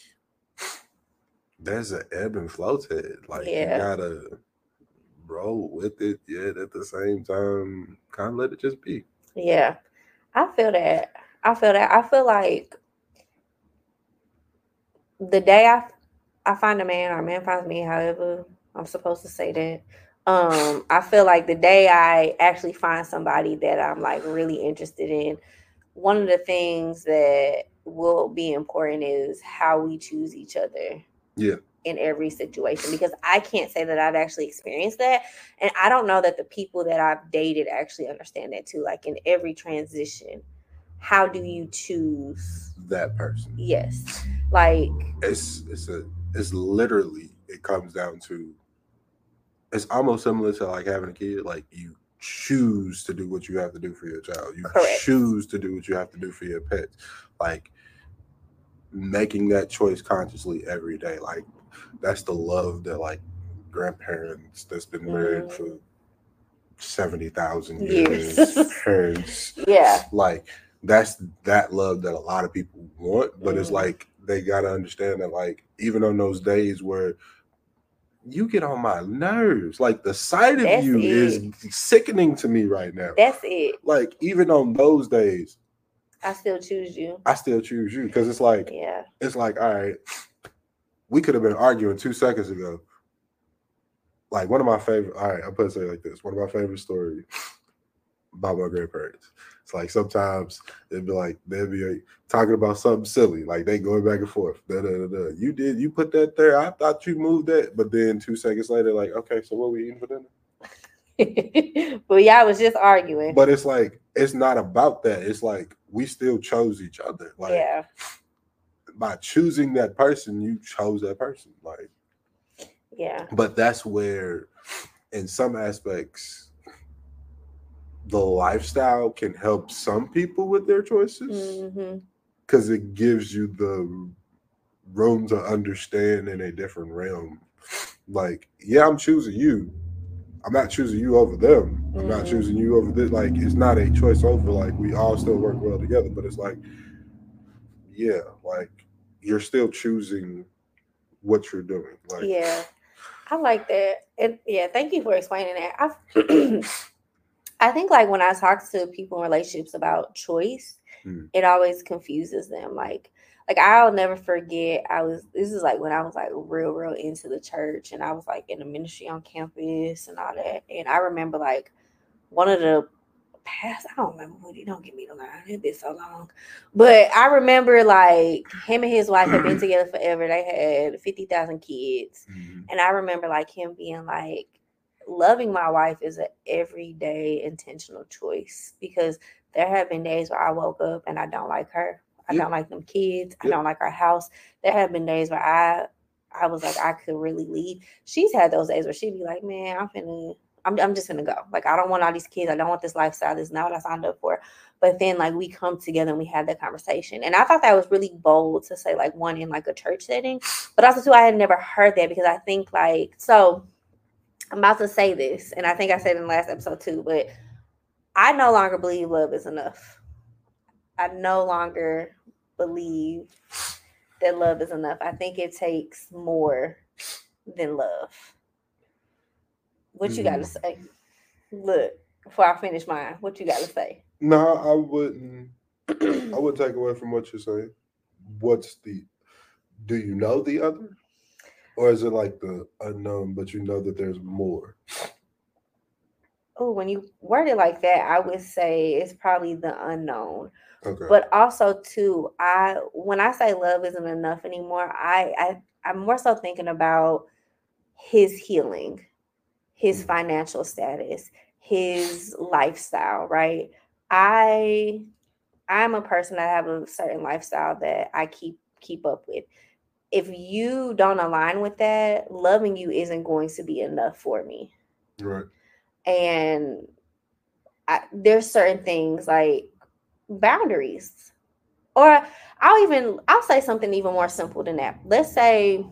there's an ebb and flow to it. Like Yeah. you gotta roll with it, yet at the same time, kind of let it just be. Yeah. I feel that. I feel that. I feel like the day I I find a man or a man finds me, however I'm supposed to say that. Um, I feel like the day I actually find somebody that I'm like really interested in, one of the things that will be important is how we choose each other. Yeah. In every situation, because I can't say that I've actually experienced that. And I don't know that the people that I've dated actually understand that too. Like in every transition, how do you choose? That person. Yes. Like, It's it's a it's literally it comes down to it's almost similar to like having a kid. Like you choose to do what you have to do for your child. You Correct. choose to do what you have to do for your pets. Like making that choice consciously every day. Like that's the love that like grandparents that's been married Mhm. for seventy thousand Years. years, parents Yeah. like that's that love that a lot of people want but it's Mhm. like they got to understand that like even on those days where you get on my nerves like the sight of That's you is sickening to me right now That's it. like even on those days I still choose you. i still choose you because it's like Yeah. it's like all right we could have been arguing two seconds ago like one of my favorite all right i'll put it say it like this one of my favorite stories about my grandparents it's like sometimes they'd be like they'd be like, talking about something silly like they going back and forth da, da, da, da. you did you put that there i thought you moved that but then two seconds later like okay so what we eating for dinner but yeah, I was just arguing. but it's like it's not about that it's like we still chose each other like yeah. by choosing that person you chose that person like Yeah. but that's where in some aspects the lifestyle can help some people with their choices because it gives you the room to understand in a different realm like yeah i'm choosing you i'm not choosing you over them i'm not Mhm. choosing you over this like it's not a choice over like we all still work well together but it's like yeah like you're still choosing what you're doing like Yeah. I like that. And yeah, thank you for explaining that. I I think like when I talk to people in relationships about choice, Mm. it always confuses them. Like like I'll never forget I was this is like when I was like real, real into the church and I was like in the ministry on campus and all that. And I remember like one of the past, I don't remember what he don't get me to lie. It's been so long. But I remember like him and his wife had been together forever. They had 50,000 kids. Mhm. And I remember like him being like, loving my wife is an everyday intentional choice because there have been days where I woke up and I don't like her. I Yep. don't like them kids. I don't like our house. There have been days where I I was like I could really leave. She's had those days where she'd be like, Man, I'm finna I'm, I'm just gonna go. Like I don't want all these kids. I don't want this lifestyle. This is not what I signed up for. But then like we come together and we have that conversation. And I thought that was really bold to say like one in like a church setting. But also too, I had never heard that because I think like so I'm about to say this, and I think I said in the last episode too, but I no longer believe love is enough. I no longer believe that love is enough. I think it takes more than love. What you got to Mm. say? Look, before I finish mine, what you got to say? No, I wouldn't. I would take away from what you're saying. What's the? Do you know the other, or is it like the unknown, but you know that there's more? oh, when you word it like that, I would say it's probably the unknown. Okay. but also too i when i say love isn't enough anymore i i i'm more so thinking about his healing his Mm. financial status his lifestyle right i i'm a person that have a certain lifestyle that i keep keep up with if you don't align with that loving you isn't going to be enough for me. Right. and I, there's certain things like boundaries. Or i'll even i'll say something even more simple than that. Let's say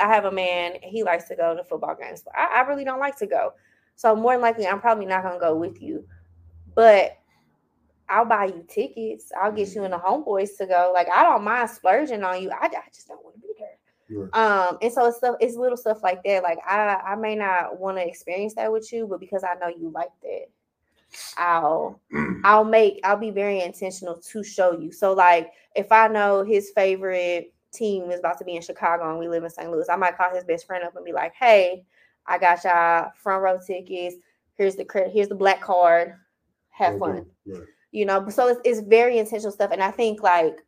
i have a man he likes to go to football games but i, I really don't like to go. So more than likely i'm probably not going to go with you. But i'll buy you tickets. I'll get mm-hmm. you and the homeboys to go. Like i don't mind splurging on you. I, I just don't want to be Right. um and so it's stuff it's little stuff like that like i i may not want to experience that with you but because i know you like that i'll i'll make i'll be very intentional to show you. So like if i know his favorite team is about to be in chicago and we live in st louis i might call his best friend up and be like hey i got y'all front row tickets. Here's the credit here's the black card. Have fun. Right. you know so it's, it's very intentional stuff and i think like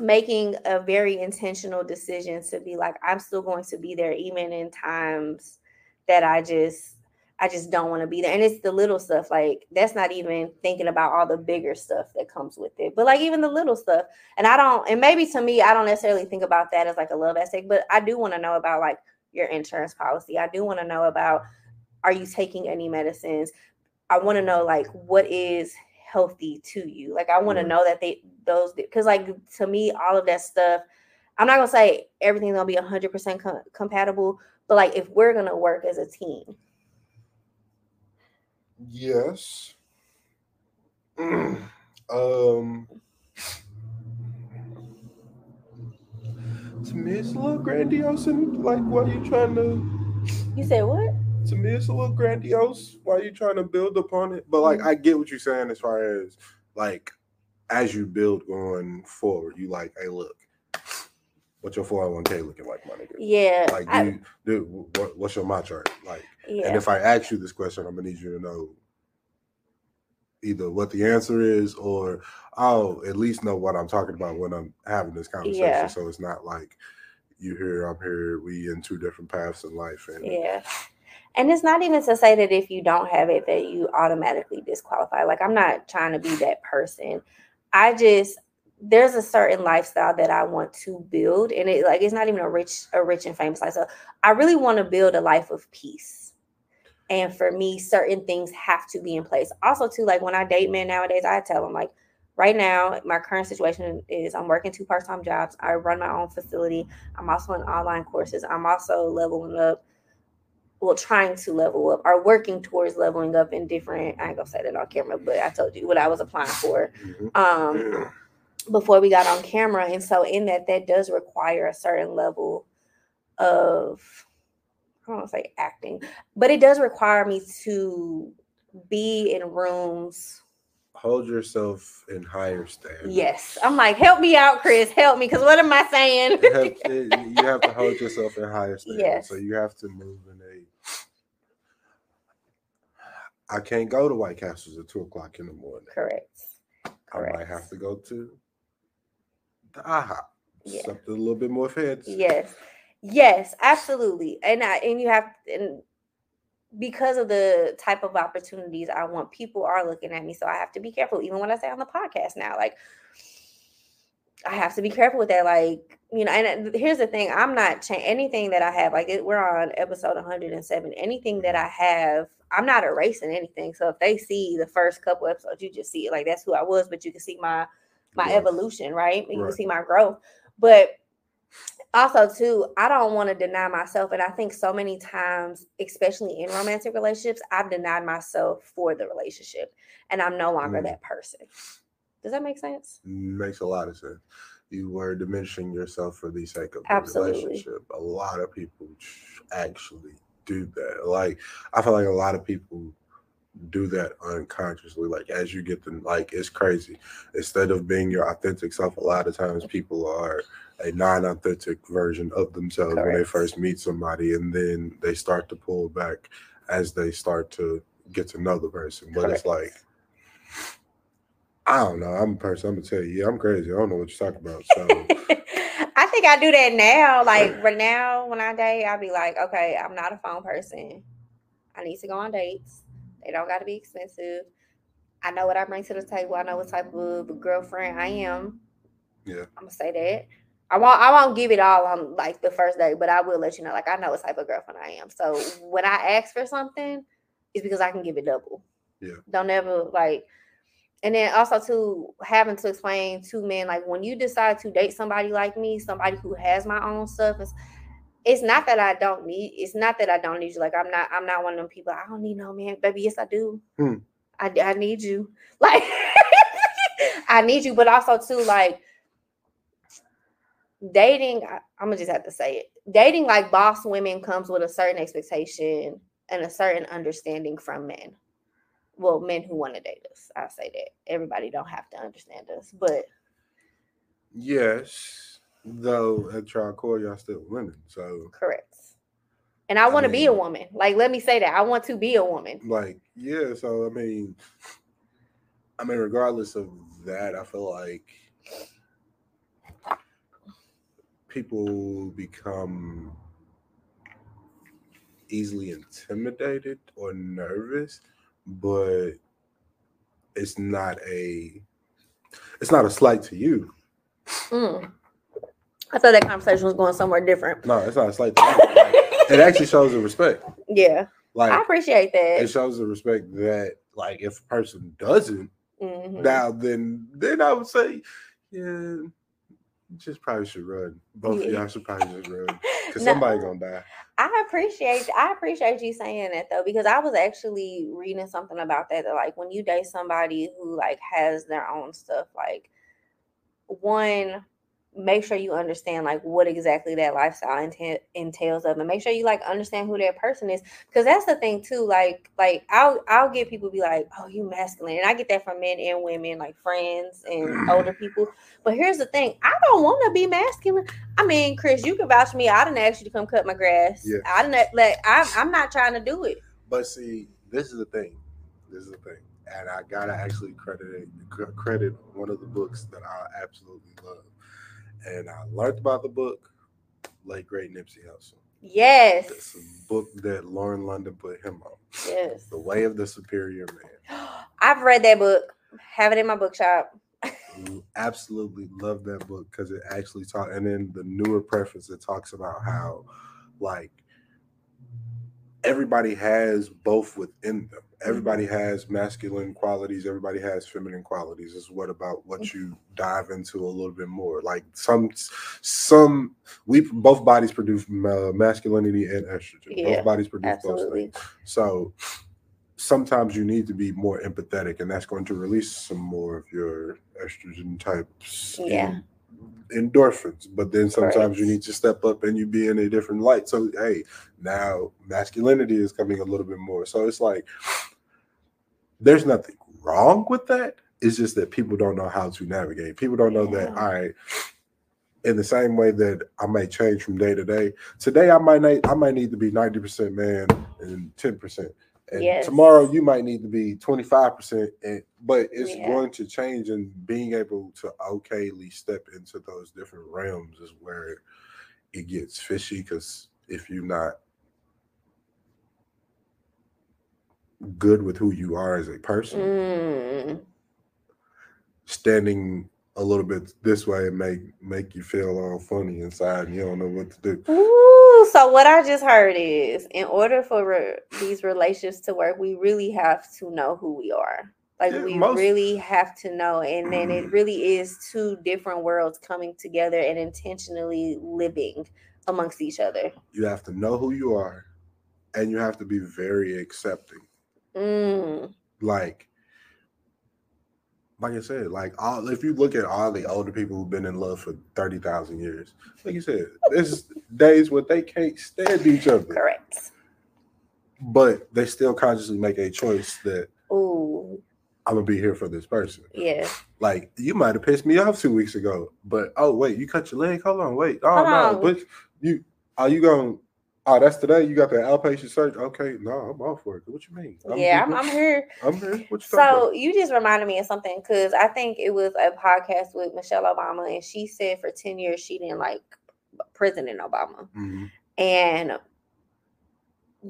making a very intentional decision to be like i'm still going to be there even in times that i just i just don't want to be there. And it's the little stuff like that's not even thinking about all the bigger stuff that comes with it but like even the little stuff. And i don't and maybe to me i don't necessarily think about that as like a love aspect but i do want to know about like your insurance policy. I do want to know about are you taking any medicines? I want to know like what is healthy to you. Like I want to know that they those because like to me all of that stuff. I'm not gonna say everything's gonna be 100 percent compatible, but like if we're gonna work as a team, Yes. um. To me, it's a little grandiose and like, what are you trying to? you said what? To me, it's a little grandiose. Why you trying to build upon it? But like, mm. I get what you're saying as far as like, as you build going forward, you like, hey, look, what's your 401k looking like, my nigga? Yeah, Like, do I- you, do, what, what's your MyChart like? yeah, And if I ask you this question, I'm gonna need you to know either what the answer is or I'll at least know what I'm talking about when I'm having this conversation. Yeah. So it's not like you here, I'm here, we in two different paths in life. And Yeah. And it's not even to say that if you don't have it that you automatically disqualify. Like I'm not trying to be that person. I just there's a certain lifestyle that I want to build and it like it's not even a rich a rich and famous lifestyle. I really want to build a life of peace. And for me certain things have to be in place. Also too like when I date men nowadays I tell them like right now my current situation is I'm working two part-time jobs. I run my own facility. I'm also in online courses. I'm also leveling up well, trying to level up or working towards leveling up in different. I ain't gonna say that on camera, but I told you what I was applying for Mhm. um, before we got on camera, and so in that, that does require a certain level of I don't want to say acting, but it does require me to be in rooms. Hold yourself in higher standards. Yes, I'm like, help me out, Chris, help me, because what am I saying? It have- it- you have to hold yourself in higher standards. Yes. So you have to move in a. I can't go to White Castles at two o'clock in the morning. Correct. Correct. I might have to go to the IHOP. Yeah. Something a little bit more fancy. Yes. Yes, absolutely. And I and you have and because of the type of opportunities I want, people are looking at me. So I have to be careful, even when I say on the podcast now. Like I have to be careful with that. Like, you know, and uh, here's the thing: I'm not cha- anything that I have. Like, it, we're on episode 107. Anything that I have, I'm not erasing anything. So if they see the first couple episodes, you just see it. Like that's who I was, but you can see my my Growth. evolution, right? You Right. can see my growth. But also too i don't want to deny myself and i think so many times especially in romantic relationships i've denied myself for the relationship and i'm no longer Mm. that person does that make sense Makes a lot of sense. You were diminishing yourself for the sake of the Absolutely. relationship. A lot of people actually do that. Like I feel like a lot of people do that unconsciously. Like as you get to like it's crazy. Instead of being your authentic self, a lot of times people are a non-authentic version of themselves when they first meet somebody and then they start to pull back as they start to get to know the person. But it's like I don't know. I'm a person. I'm gonna tell you, yeah, I'm crazy. I don't know what you're talking about. So i think i do that now like right now when i date i'll be like okay i'm not a phone person i need to go on dates they don't got to be expensive i know what i bring to the table i know what type of girlfriend i am Yeah. i'm gonna say that I won't I won't give it all on like the first day, but I will let you know. Like I know what type of girlfriend I am. So when I ask for something, it's because I can give it double. Yeah. Don't ever like and then also to having to explain to men like when you decide to date somebody like me, somebody who has my own stuff, it's not that I don't need it's not that I don't need you. Like I'm not I'm not one of them people. I don't need no man, baby. Yes, I do. Hmm. I I need you. Like I need you, but also too like dating I, i'm gonna just have to say it dating like boss women comes with a certain expectation and a certain understanding from men well men who want to date us i say that everybody don't have to understand us but yes, though at trial core y'all still women. So correct and i I want to be a woman like let me say that i want to be a woman like yeah. So I mean, I mean, regardless of that, I feel like people become easily intimidated or nervous, but it's not a it's not a slight to you. Mm. I thought that conversation was going somewhere different No, it's not a slight. Like, it actually shows a respect. yeah Like I appreciate that. it shows the respect that like if a person doesn't Mhm. now then then I would say, yeah, you just probably should run. Both of y'all should probably just run. Because No. somebody gonna die. I appreciate I appreciate you saying that though because I was actually reading something about that, that like when you date somebody who like has their own stuff like one make sure you understand like what exactly that lifestyle enta- entails of and make sure you like understand who that person is because that's the thing too like like I'll I'll get people be like oh you masculine and I get that from men and women like friends and older people but here's the thing I don't want to be masculine I mean, Chris, you can vouch for me. I didn't ask you to come cut my grass. Yeah. I didn't like. I'm, I'm not trying to do it. But see, this is the thing. This is the thing. And I gotta actually credit credit one of the books that I absolutely love. And I learned about the book, late great Nipsey Hussle. Yes. It's a book that Lauren London put him on. Yes. The Way of the Superior Man. I've read that book. Have it in my bookshop. absolutely love that book because it actually talk and then the newer preface it talks about how like everybody has both within them. Everybody has masculine qualities everybody has feminine qualities. It's what about what you dive into a little bit more? Like some some we both bodies produce uh, masculinity and estrogen. Yeah, both bodies produce those Absolutely. things. So sometimes you need to be more empathetic, and that's going to release some more of your estrogen types Yeah. en- endorphins. But then sometimes you need to step up and you be in a different light. So hey, now masculinity is coming a little bit more. So it's like there's nothing wrong with that. It's just that people don't know how to navigate. People don't know that, Yeah. all right. In the same way that I may change from day to day. Today I might need, I might need to be 90% man and 10%. And Yes. tomorrow you might need to be 25%. And but it's Yeah. going to change and being able to okayly step into those different realms is where it gets fishy because if you're not good with who you are as a person, Mm. standing a little bit this way and make make you feel all funny inside and you don't know what to do. Ooh, so what I just heard is, in order for re- these relationships to work, we really have to know who we are. Like Yeah, we most- really have to know, and then it really is two different worlds coming together and intentionally living amongst each other. You have to know who you are and you have to be very accepting. Mm, Like like I said, like all if you look at all the older people who've been in love for thirty thousand years, like you said, there's days where they can't stand each other, correct. but they still consciously make a choice that Ooh, I'm gonna be here for this person. yeah. Like you might have pissed me off two weeks ago, but oh wait, you cut your leg. Hold on, wait. Oh Hold no, on. but you are you going? Oh, that's today. You got the outpatient surgery. Okay, no, I'm off work. What you mean? yeah, I'm, I'm here. I'm here. What you So you just reminded me of something because I think it was a podcast with Michelle Obama, and she said for ten years she didn't like President Obama? Mhm. and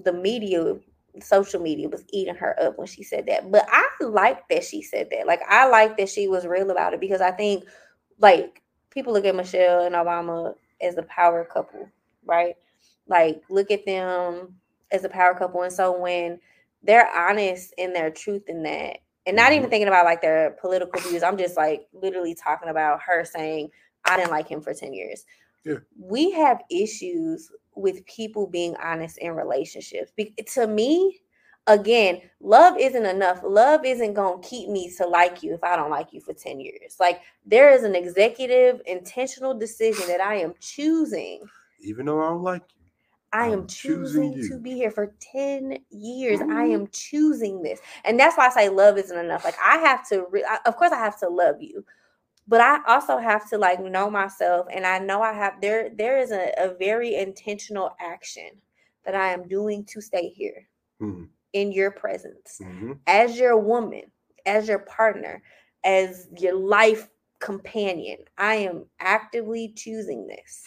the media, social media, was eating her up when she said that. But I like that she said that. Like I like that she was real about it because I think, like people look at Michelle and Obama as a power couple, right? Like look at them as a power couple, and so when they're honest in their truth in that and not even Mhm. thinking about like their political views i'm just like literally talking about her saying i didn't like him for 10 years Yeah. we have issues with people being honest in relationships Be- to me again love isn't enough love isn't going to keep me to like you if i don't like you for 10 years like there is an executive intentional decision that i am choosing Even though I don't like you, I am choosing choosing to be here for 10 years. I Mhm. am choosing this. And that's why I say love isn't enough. Like I have to re- I, of course I have to love you. But I also have to like know myself and I know I have there there is a, a very intentional action that I am doing to stay here Mhm. in your presence Mhm. as your woman, as your partner, as your life companion. I am actively choosing this,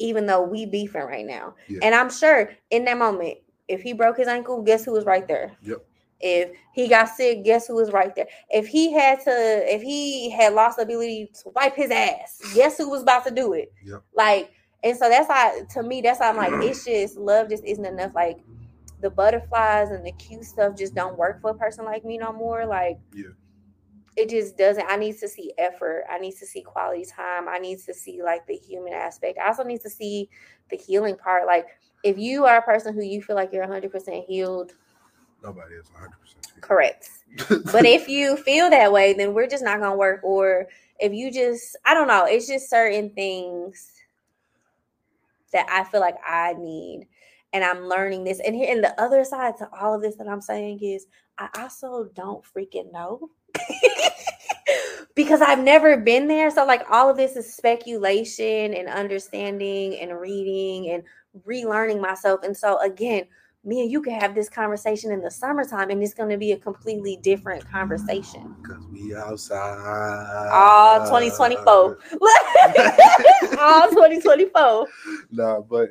even though we beefing right now. Yeah. And I'm sure in that moment, if he broke his ankle, guess who was right there? Yep. If he got sick, guess who was right there? If he had to, if he had lost the ability to wipe his ass, guess who was about to do it? Yep. Like, and so that's why to me, that's why I'm like, it's just love just isn't enough. Like, the butterflies and the cute stuff just don't work for a person like me no more. Like, Yeah. It just doesn't. I need to see effort. I need to see quality time. I need to see like the human aspect. I also need to see the healing part. Like, if you are a person who you feel like you're 100% healed, Nobody is 100 percent correct. But if you feel that way, then we're just not gonna work. Or if you just, I don't know, it's just certain things that I feel like I need. And I'm learning this. And here and the other side to all of this that I'm saying is I also don't freaking know. because I've never been there. So like all of this is speculation and understanding and reading and relearning myself. And so again, me and you can have this conversation in the summertime and it's going to be a completely different conversation. Mm, because we outside. All 2024. All 2024. Nah, but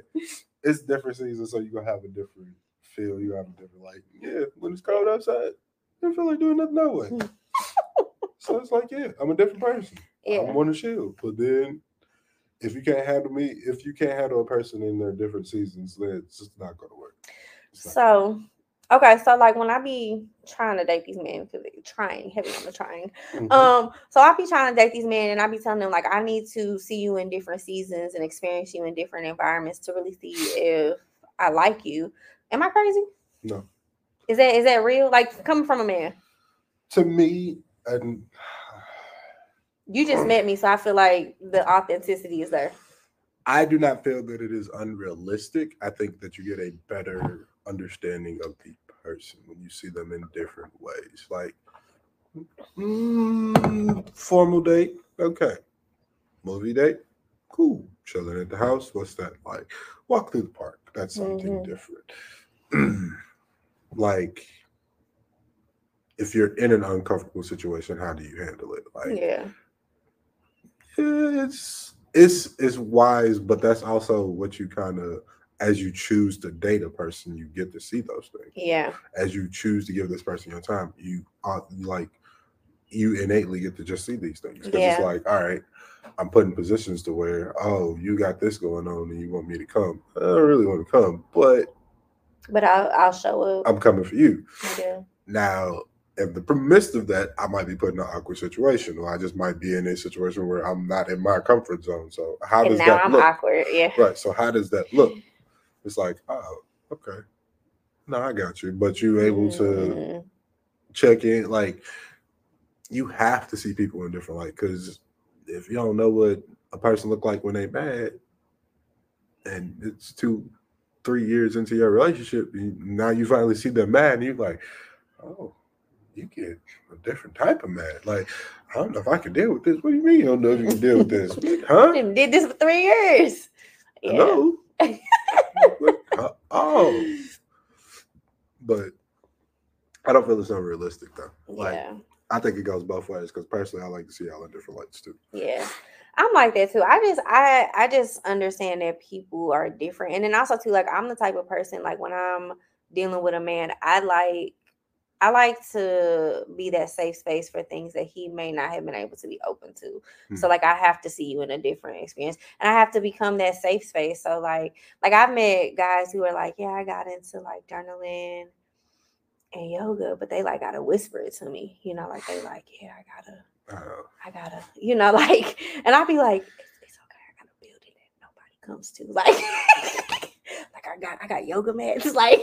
it's different seasons, so you're gonna have a different feel. You have a different like, yeah, when it's cold outside, I don't feel like doing nothing that way. Hmm. So it's like, yeah, I'm a different person. Yeah. I'm on the shield. But then if you can't handle me, if you can't handle a person in their different seasons, then it's just not gonna work. It's So, okay, so like when I be trying to date these men, because they're trying, heavy on the trying. Mhm. Um, so I be trying to date these men, and I be telling them like I need to see you in different seasons and experience you in different environments to really see if I like you. Am I crazy? no. Is that is that real? Like coming from a man, To me, and you just met me, so I feel like the authenticity is there. I do not feel that it is unrealistic. I think that you get a better understanding of the person when you see them in different ways. Like, mm, formal date, okay. Movie date, cool. Chilling at the house, what's that like? Walk through the park, that's something Mhm. different. like, if you're in an uncomfortable situation, how do you handle it? Like, Yeah, eh, it's it's it's wise, but that's also what you kind of as you choose to date a person, you get to see those things. yeah, As you choose to give this person your time, you are like you innately get to just see these things. 'Cause Yeah. it's like, all right, I'm put in positions to where, oh, you got this going on and you want me to come. I don't really want to come, but but I'll I'll show up. I'm coming for you. Yeah, Now, in the midst of that, I might be put in an awkward situation, or I just might be in a situation where I'm not in my comfort zone. So how and does now that I'm look? awkward. Yeah, Right. So how does that look? It's like, oh, okay. No, I got you. But you able to Mhm. check in, like you have to see people in different light because if you don't know what a person look like when they mad, and it's two, three years into your relationship, now you finally see them mad, and you're like, oh, you get a different type of mad. Like, I don't know if I can deal with this. What do you mean you don't know if you can deal with this? huh? Did this for three years. Yeah. Hello? Oh, but I don't feel it's unrealistic though. Like, yeah. I think it goes both ways because personally, I like to see y'all in different lights too. Yeah. I'm like that too. I just I I just understand that people are different. And then also too, like I'm the type of person like when I'm dealing with a man, I like I like to be that safe space for things that he may not have been able to be open to. So Hmm. like I have to see you in a different experience. And I have to become that safe space. So like like I've met guys who are like, yeah, I got into like journaling and yoga, but they like gotta whisper it to me. You know, like they like, yeah, I gotta Uh, I gotta, you know, like, and I'll be like, it's, it's okay. I got a building that nobody comes to. Like, like I got, I got yoga mats. Like,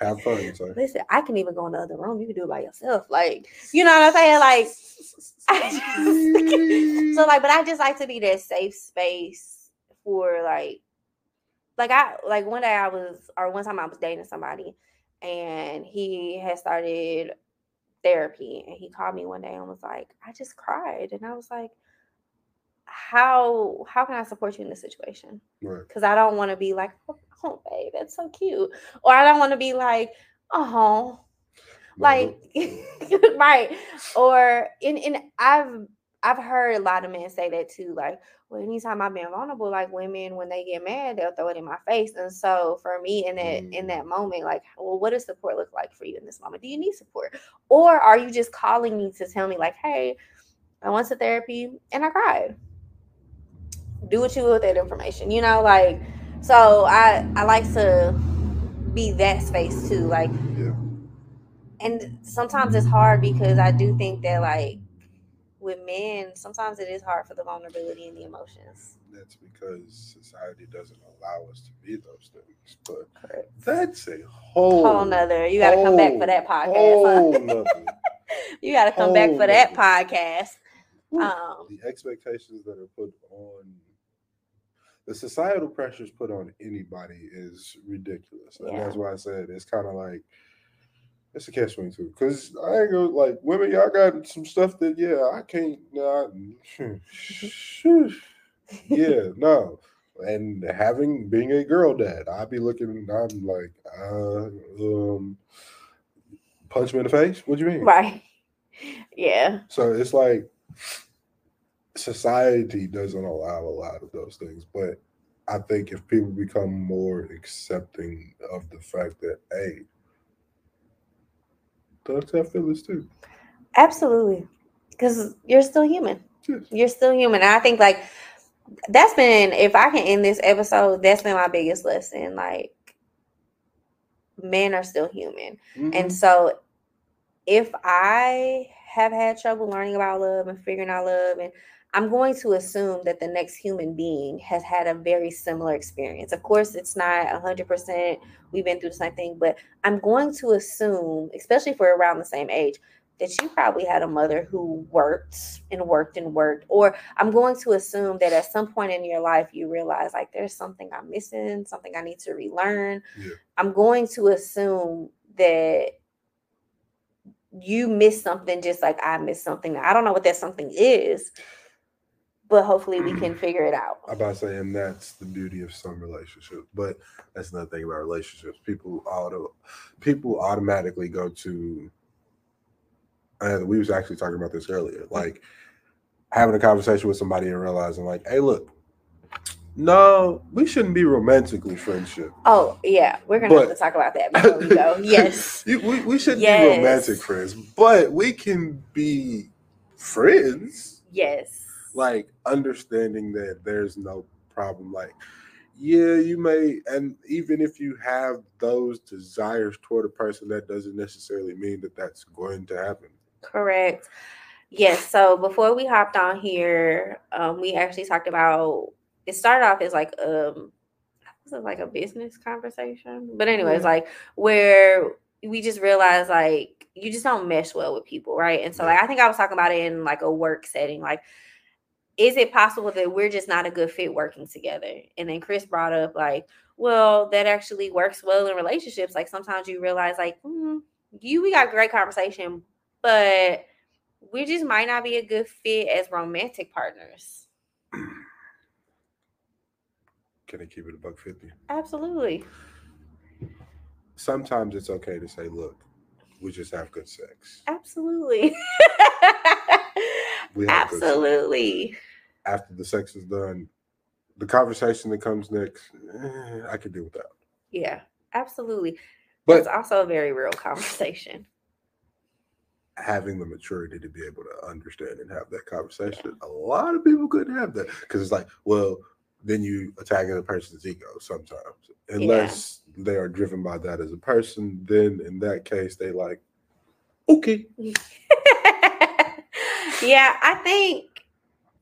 have fun. So. listen, I can even go in the other room. You can do it by yourself. Like, you know what I'm saying? Like, just, so like, but I just like to be that safe space for like, like I like one day I was, or one time I was dating somebody, and he had started therapy and he called me one day and was like i just cried and i was like how how can i support you in this situation? Right. because i don't want to be like oh, oh babe that's so cute. Or i don't want to be like oh like right. Or in in i've i've heard a lot of men say that too like well anytime i've been vulnerable like women when they get mad they'll throw it in my face. And so for me in that in Mm. that moment like well what does support look like for you in this moment? Do you need support? Or are you just calling me to tell me like hey i went to therapy and i cried do what you will with that information you know like so i i like to be that space too. Like, Yeah. and sometimes it's hard because I do think that like with men, sometimes it is hard for the vulnerability and the emotions. That's because society doesn't allow us to be those things. But Correct. that's a whole, Whole nother. You got to come back for that podcast. huh? whole. You got to come back whole for that podcast. Um, the expectations that are put on the societal pressures put on anybody is ridiculous. And Yeah. that's why I said it's kind of like it's a catch twenty two. Cause I ain't go like women, y'all got some stuff that yeah, I can't nah, yeah, no. And having being a girl dad, I'd be looking, I'm like, uh um punch me in the face? What do you mean? right. Yeah. So it's like society doesn't allow a lot of those things, but I think if people become more accepting of the fact that hey, dogs have feelings too. Absolutely. Because you're still human. Yes. You're still human. And I think like that's been if I can end this episode, that's been my biggest lesson. Like men are still human. Mhm. And so if I have had trouble learning about love and figuring out love and I'm going to assume that the next human being has had a very similar experience. Of course, it's not 100%. We've been through the same thing, but I'm going to assume, especially if we're around the same age, that you probably had a mother who worked and worked and worked. Or I'm going to assume that at some point in your life, you realize like there's something I'm missing, something I need to relearn. Yeah. I'm going to assume that you missed something just like I missed something. I don't know what that something is, but hopefully we can figure it out. I'm about saying that's the beauty of some relationships. But that's another thing about relationships. People auto people automatically go to and we was actually talking about this earlier. Like having a conversation with somebody and realizing, like, hey, look, no, we shouldn't be romantically friendship. Oh, yeah, we're gonna have to talk about that before we go. Yes. We, we shouldn't Yes. be romantic friends, but we can be friends. Yes. Like understanding that there's no problem like yeah you may and even if you have those desires toward a person that doesn't necessarily mean that that's going to happen Correct. Yes. So before we hopped on here, um, we actually talked about it started off as like um was it like a business conversation? But anyways, Yeah. like where we just realized like you just don't mesh well with people, right? And so like I think I was talking about it in like a work setting, like is it possible that we're just not a good fit working together? And then Chris brought up like, well, that actually works well in relationships. Like sometimes you realize like, mm, you we got great conversation, but we just might not be a good fit as romantic partners. can i keep it a buck 50 Absolutely. sometimes it's okay to say look we just have good sex Absolutely. we have good sex. Absolutely. after the sex is done the conversation that comes next eh, i can deal with that Yeah, absolutely. but it's also a very real conversation. having the maturity to be able to understand and have that conversation. A lot of people couldn't have that because it's like, well, then you attacking a person's ego sometimes. Unless they are driven by that as a person, then in that case, they like, okay, yeah, I think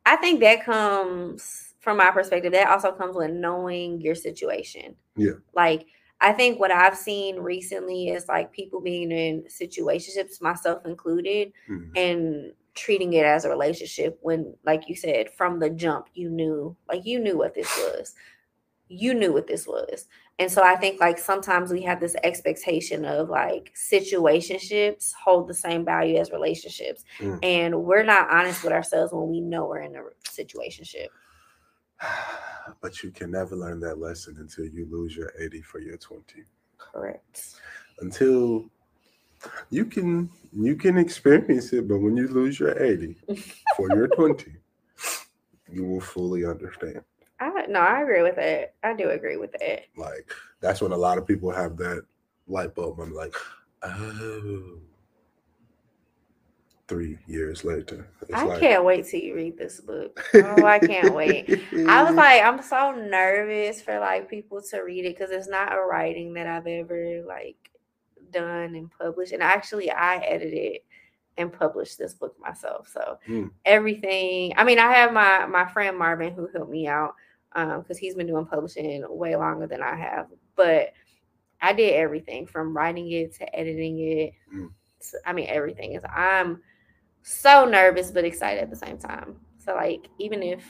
I think that comes from my perspective. That also comes with knowing your situation. Yeah. Like I think what I've seen recently is like people being in situationships, myself included, Mhm. and treating it as a relationship when, like you said, from the jump, you knew, like you knew what this was. You knew what this was. And so I think like sometimes we have this expectation of like situationships hold the same value as relationships. Mm. And we're not honest with ourselves when we know we're in a situationship. but you can never learn that lesson until you lose your 80 for your 20. Correct. Until you can you can experience it, but when you lose your 80 for your 20, you will fully understand. I no, I agree with it. I do agree with it. Like that's when a lot of people have that light bulb. I'm like, oh. Three years later. It's I like- can't wait till you read this book. Oh, I can't wait. I was like, I'm so nervous for like people to read it because it's not a writing that I've ever like done and published. And actually, I edited and published this book myself. So Hmm. everything. I mean, I have my my friend Marvin who helped me out because he's been doing publishing way longer than I have. But I did everything from writing it to editing it. Hmm. So, I mean, everything is. I'm so nervous but excited at the same time. So like, even if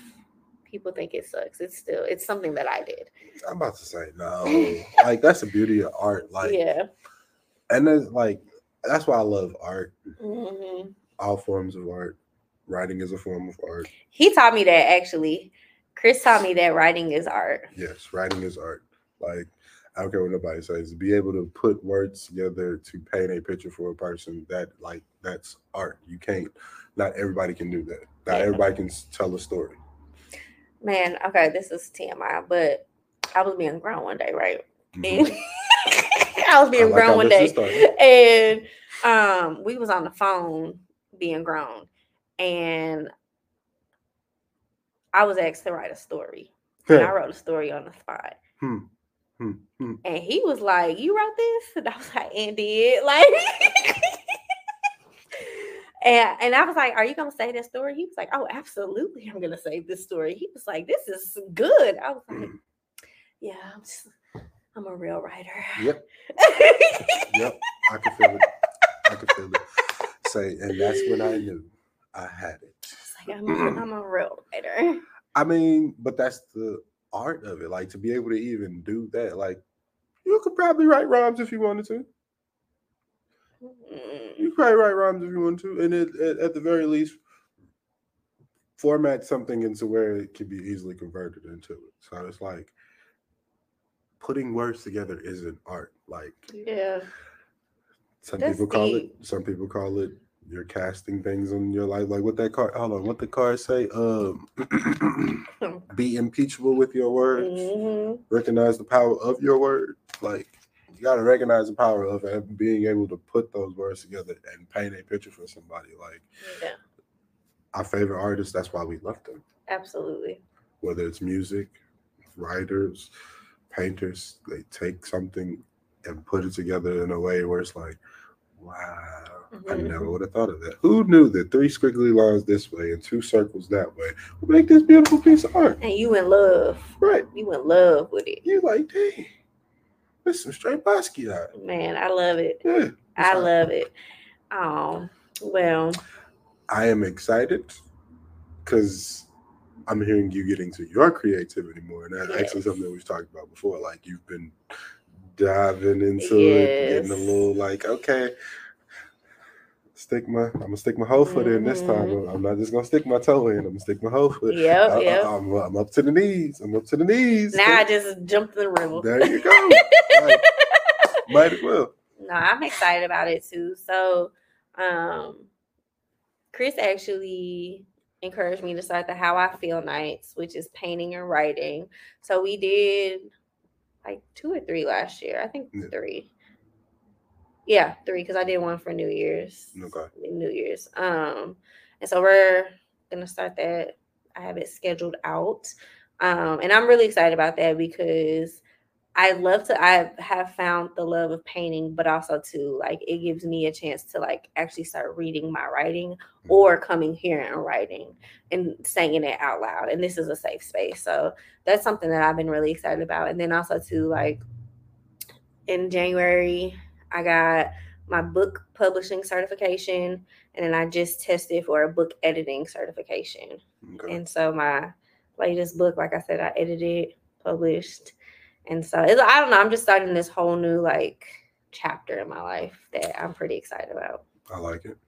people think it sucks, it's still it's something that I did. I'm about to say no. like that's the beauty of art. Like yeah. and then like that's why I love art. hmm All forms of art. Writing is a form of art. He taught me that actually. Chris taught me that writing is art. Yes, writing is art. Like I don't care what nobody says. To be able to put words together to paint a picture for a person, that like that's art. You can't. Not everybody can do that. Not Yeah. everybody can tell a story. Man, okay, this is TMI, but I was being grown one day, right? Mhm. And I was being I like grown one day. and um we was on the phone being grown and I was asked to write a story. And I wrote a story on the spot. Hmm. Hmm. Hmm. And he was like, You wrote this? And I was like, and did like And, and I was like, Are you gonna say this story? He was like, Oh, absolutely, I'm gonna say this story. He was like, This is good. I was like, Yeah, I'm just I'm a real writer. Yep. Yep. I can feel it. I can feel it. Say, and that's when I knew I had it. Like I'm a, I'm a real writer. I mean, but that's the art of it. Like to be able to even do that. Like you could probably write rhymes if you wanted to. You could probably write rhymes if you want to, and it, at, at the very least, format something into where it can be easily converted into it. So it's like putting words together is an art. Like Yeah. some That's people call deep. it. Some people call it. You're casting things in your life, like what that card. Hold on, what the card say? Um, be impeachable with your words. Mhm. Recognize the power of your word. Like you got to recognize the power of it, being able to put those words together and paint a picture for somebody. Like Yeah, our favorite artists, that's why we love them. absolutely. Whether it's music, writers, painters, they take something and put it together in a way where it's like, wow, I Mhm. never would have thought of that. Who knew that three squiggly lines this way and two circles that way would make this beautiful piece of art? And you in love. Right. You in love with it. You like, dang, that's some straight Basquiat. Man, I love it. Yeah. I So, love it. Oh, well, I am excited because I'm hearing you get into your creativity more, and that's actually something that we've talked about before. Like you've been diving into it, getting a little like, okay, stick my, I'm gonna stick my whole foot in this time. Mhm. I'm not just gonna stick my toe in. I'm gonna stick my whole foot. Yep, I, yep. am I'm up to the knees. I'm up to the knees. now I just jumped in the river. there you go. Like, might as well. no, I'm excited about it too. So, um, Chris actually encouraged me to start the How I Feel nights, which is painting and writing. So we did like two or three last year. I think Yeah. three. Yeah, three because I did one for New Year's. Okay. New Year's. Um, and so we're gonna start that. I have it scheduled out. Um, and I'm really excited about that because I love to I have found the love of painting, but also too like it gives me a chance to like actually start reading my writing or coming here and writing and saying it out loud. And this is a safe space. So that's something that I've been really excited about. And then also too like in January, I got my book publishing certification and then I just tested for a book editing certification. Okay. And so my latest book, like I said, I edited, published. And so it's, I don't know, I'm just starting this whole new like chapter in my life that I'm pretty excited about. I like it.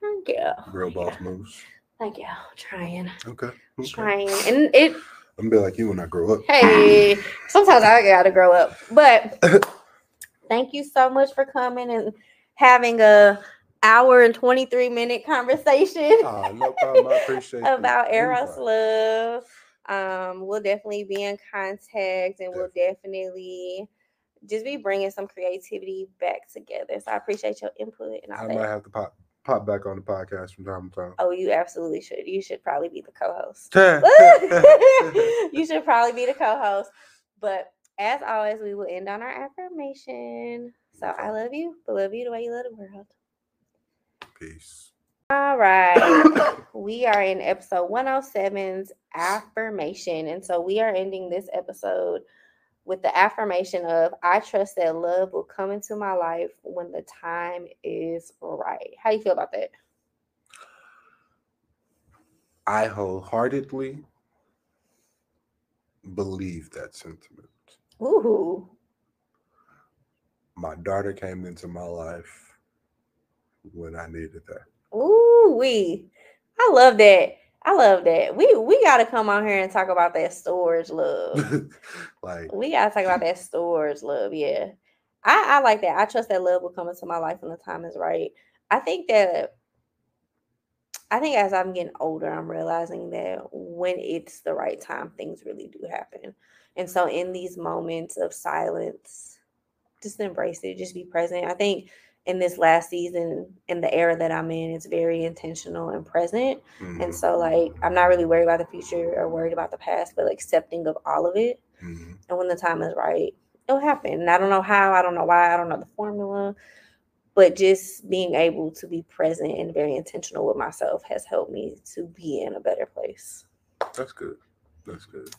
Thank you. Real boss moves. Thank you. Trying. Okay. okay. Trying. And it I'm gonna be like you when I grow up. hey, sometimes I gotta grow up. But thank you so much for coming and having a hour and 23 minute conversation. Ah, no problem. I appreciate about Eros. Love. Um, we'll definitely be in contact and we'll definitely just be bringing some creativity back together. So I appreciate your input and all I that. might have to pop pop back on the podcast from time to time. Oh, you absolutely should. You should probably be the co-host. oh, you should probably be the co-host. But as always, we will end on our affirmation. So I love you, but love you the way you love the world. Peace. All right. we are in episode 107's affirmation. And so we are ending this episode with the affirmation of I trust that love will come into my life when the time is right. How do you feel about that? I wholeheartedly believe that sentiment. Ooh. My daughter came into my life when I needed her. Ooh, we. I love that. I love that. We we gotta come on here and talk about that storge love. like we gotta talk about that storge love. Yeah. I, I like that. I trust that love will come into my life when the time is right. I think that I think as I'm getting older, I'm realizing that when it's the right time, things really do happen. And so in these moments of silence, just embrace it, just be present. I think in this last season, in the era that I'm in, it's very intentional and present. mhm, And so like I'm not really worried about the future or worried about the past, but accepting of all of it. mhm. And when the time is right, it'll happen. And I don't know how, I don't know why, I don't know the formula, but just being able to be present and very intentional with myself has helped me to be in a better place. that's good. That's good.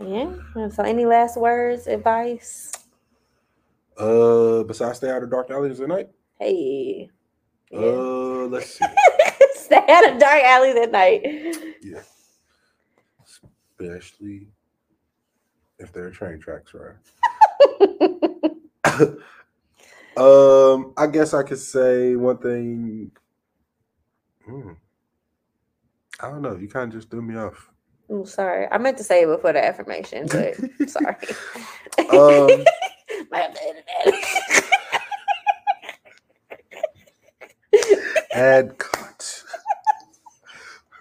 Yeah. So any last words, advice? Uh besides stay out of dark alleys at night. Hey. Yeah. Uh let's see. Stay out of dark alleys at night. yeah. Especially if there are train tracks around. um, I guess I could say one thing. Hmm. I don't know. You kind of just threw me off. I'm sorry. I meant to say it before the affirmation, but sorry. Um, Might have to edit that. add cut.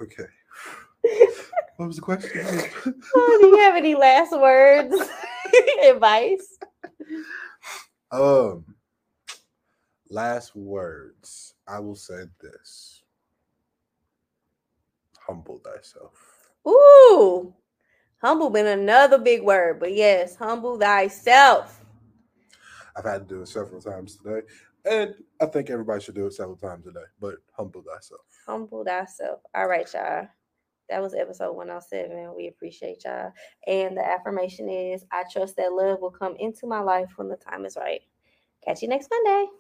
okay. What was the question? Oh, do you have any last words? Advice? um, last words. I will say this: humble thyself. Ooh. Humble been another big word, but yes, humble thyself. I've had to do it several times today, and I think everybody should do it several times a day. But humble thyself. Humble thyself. All right, y'all. That was episode 107. We appreciate y'all. And the affirmation is I trust that love will come into my life when the time is right. Catch you next Monday.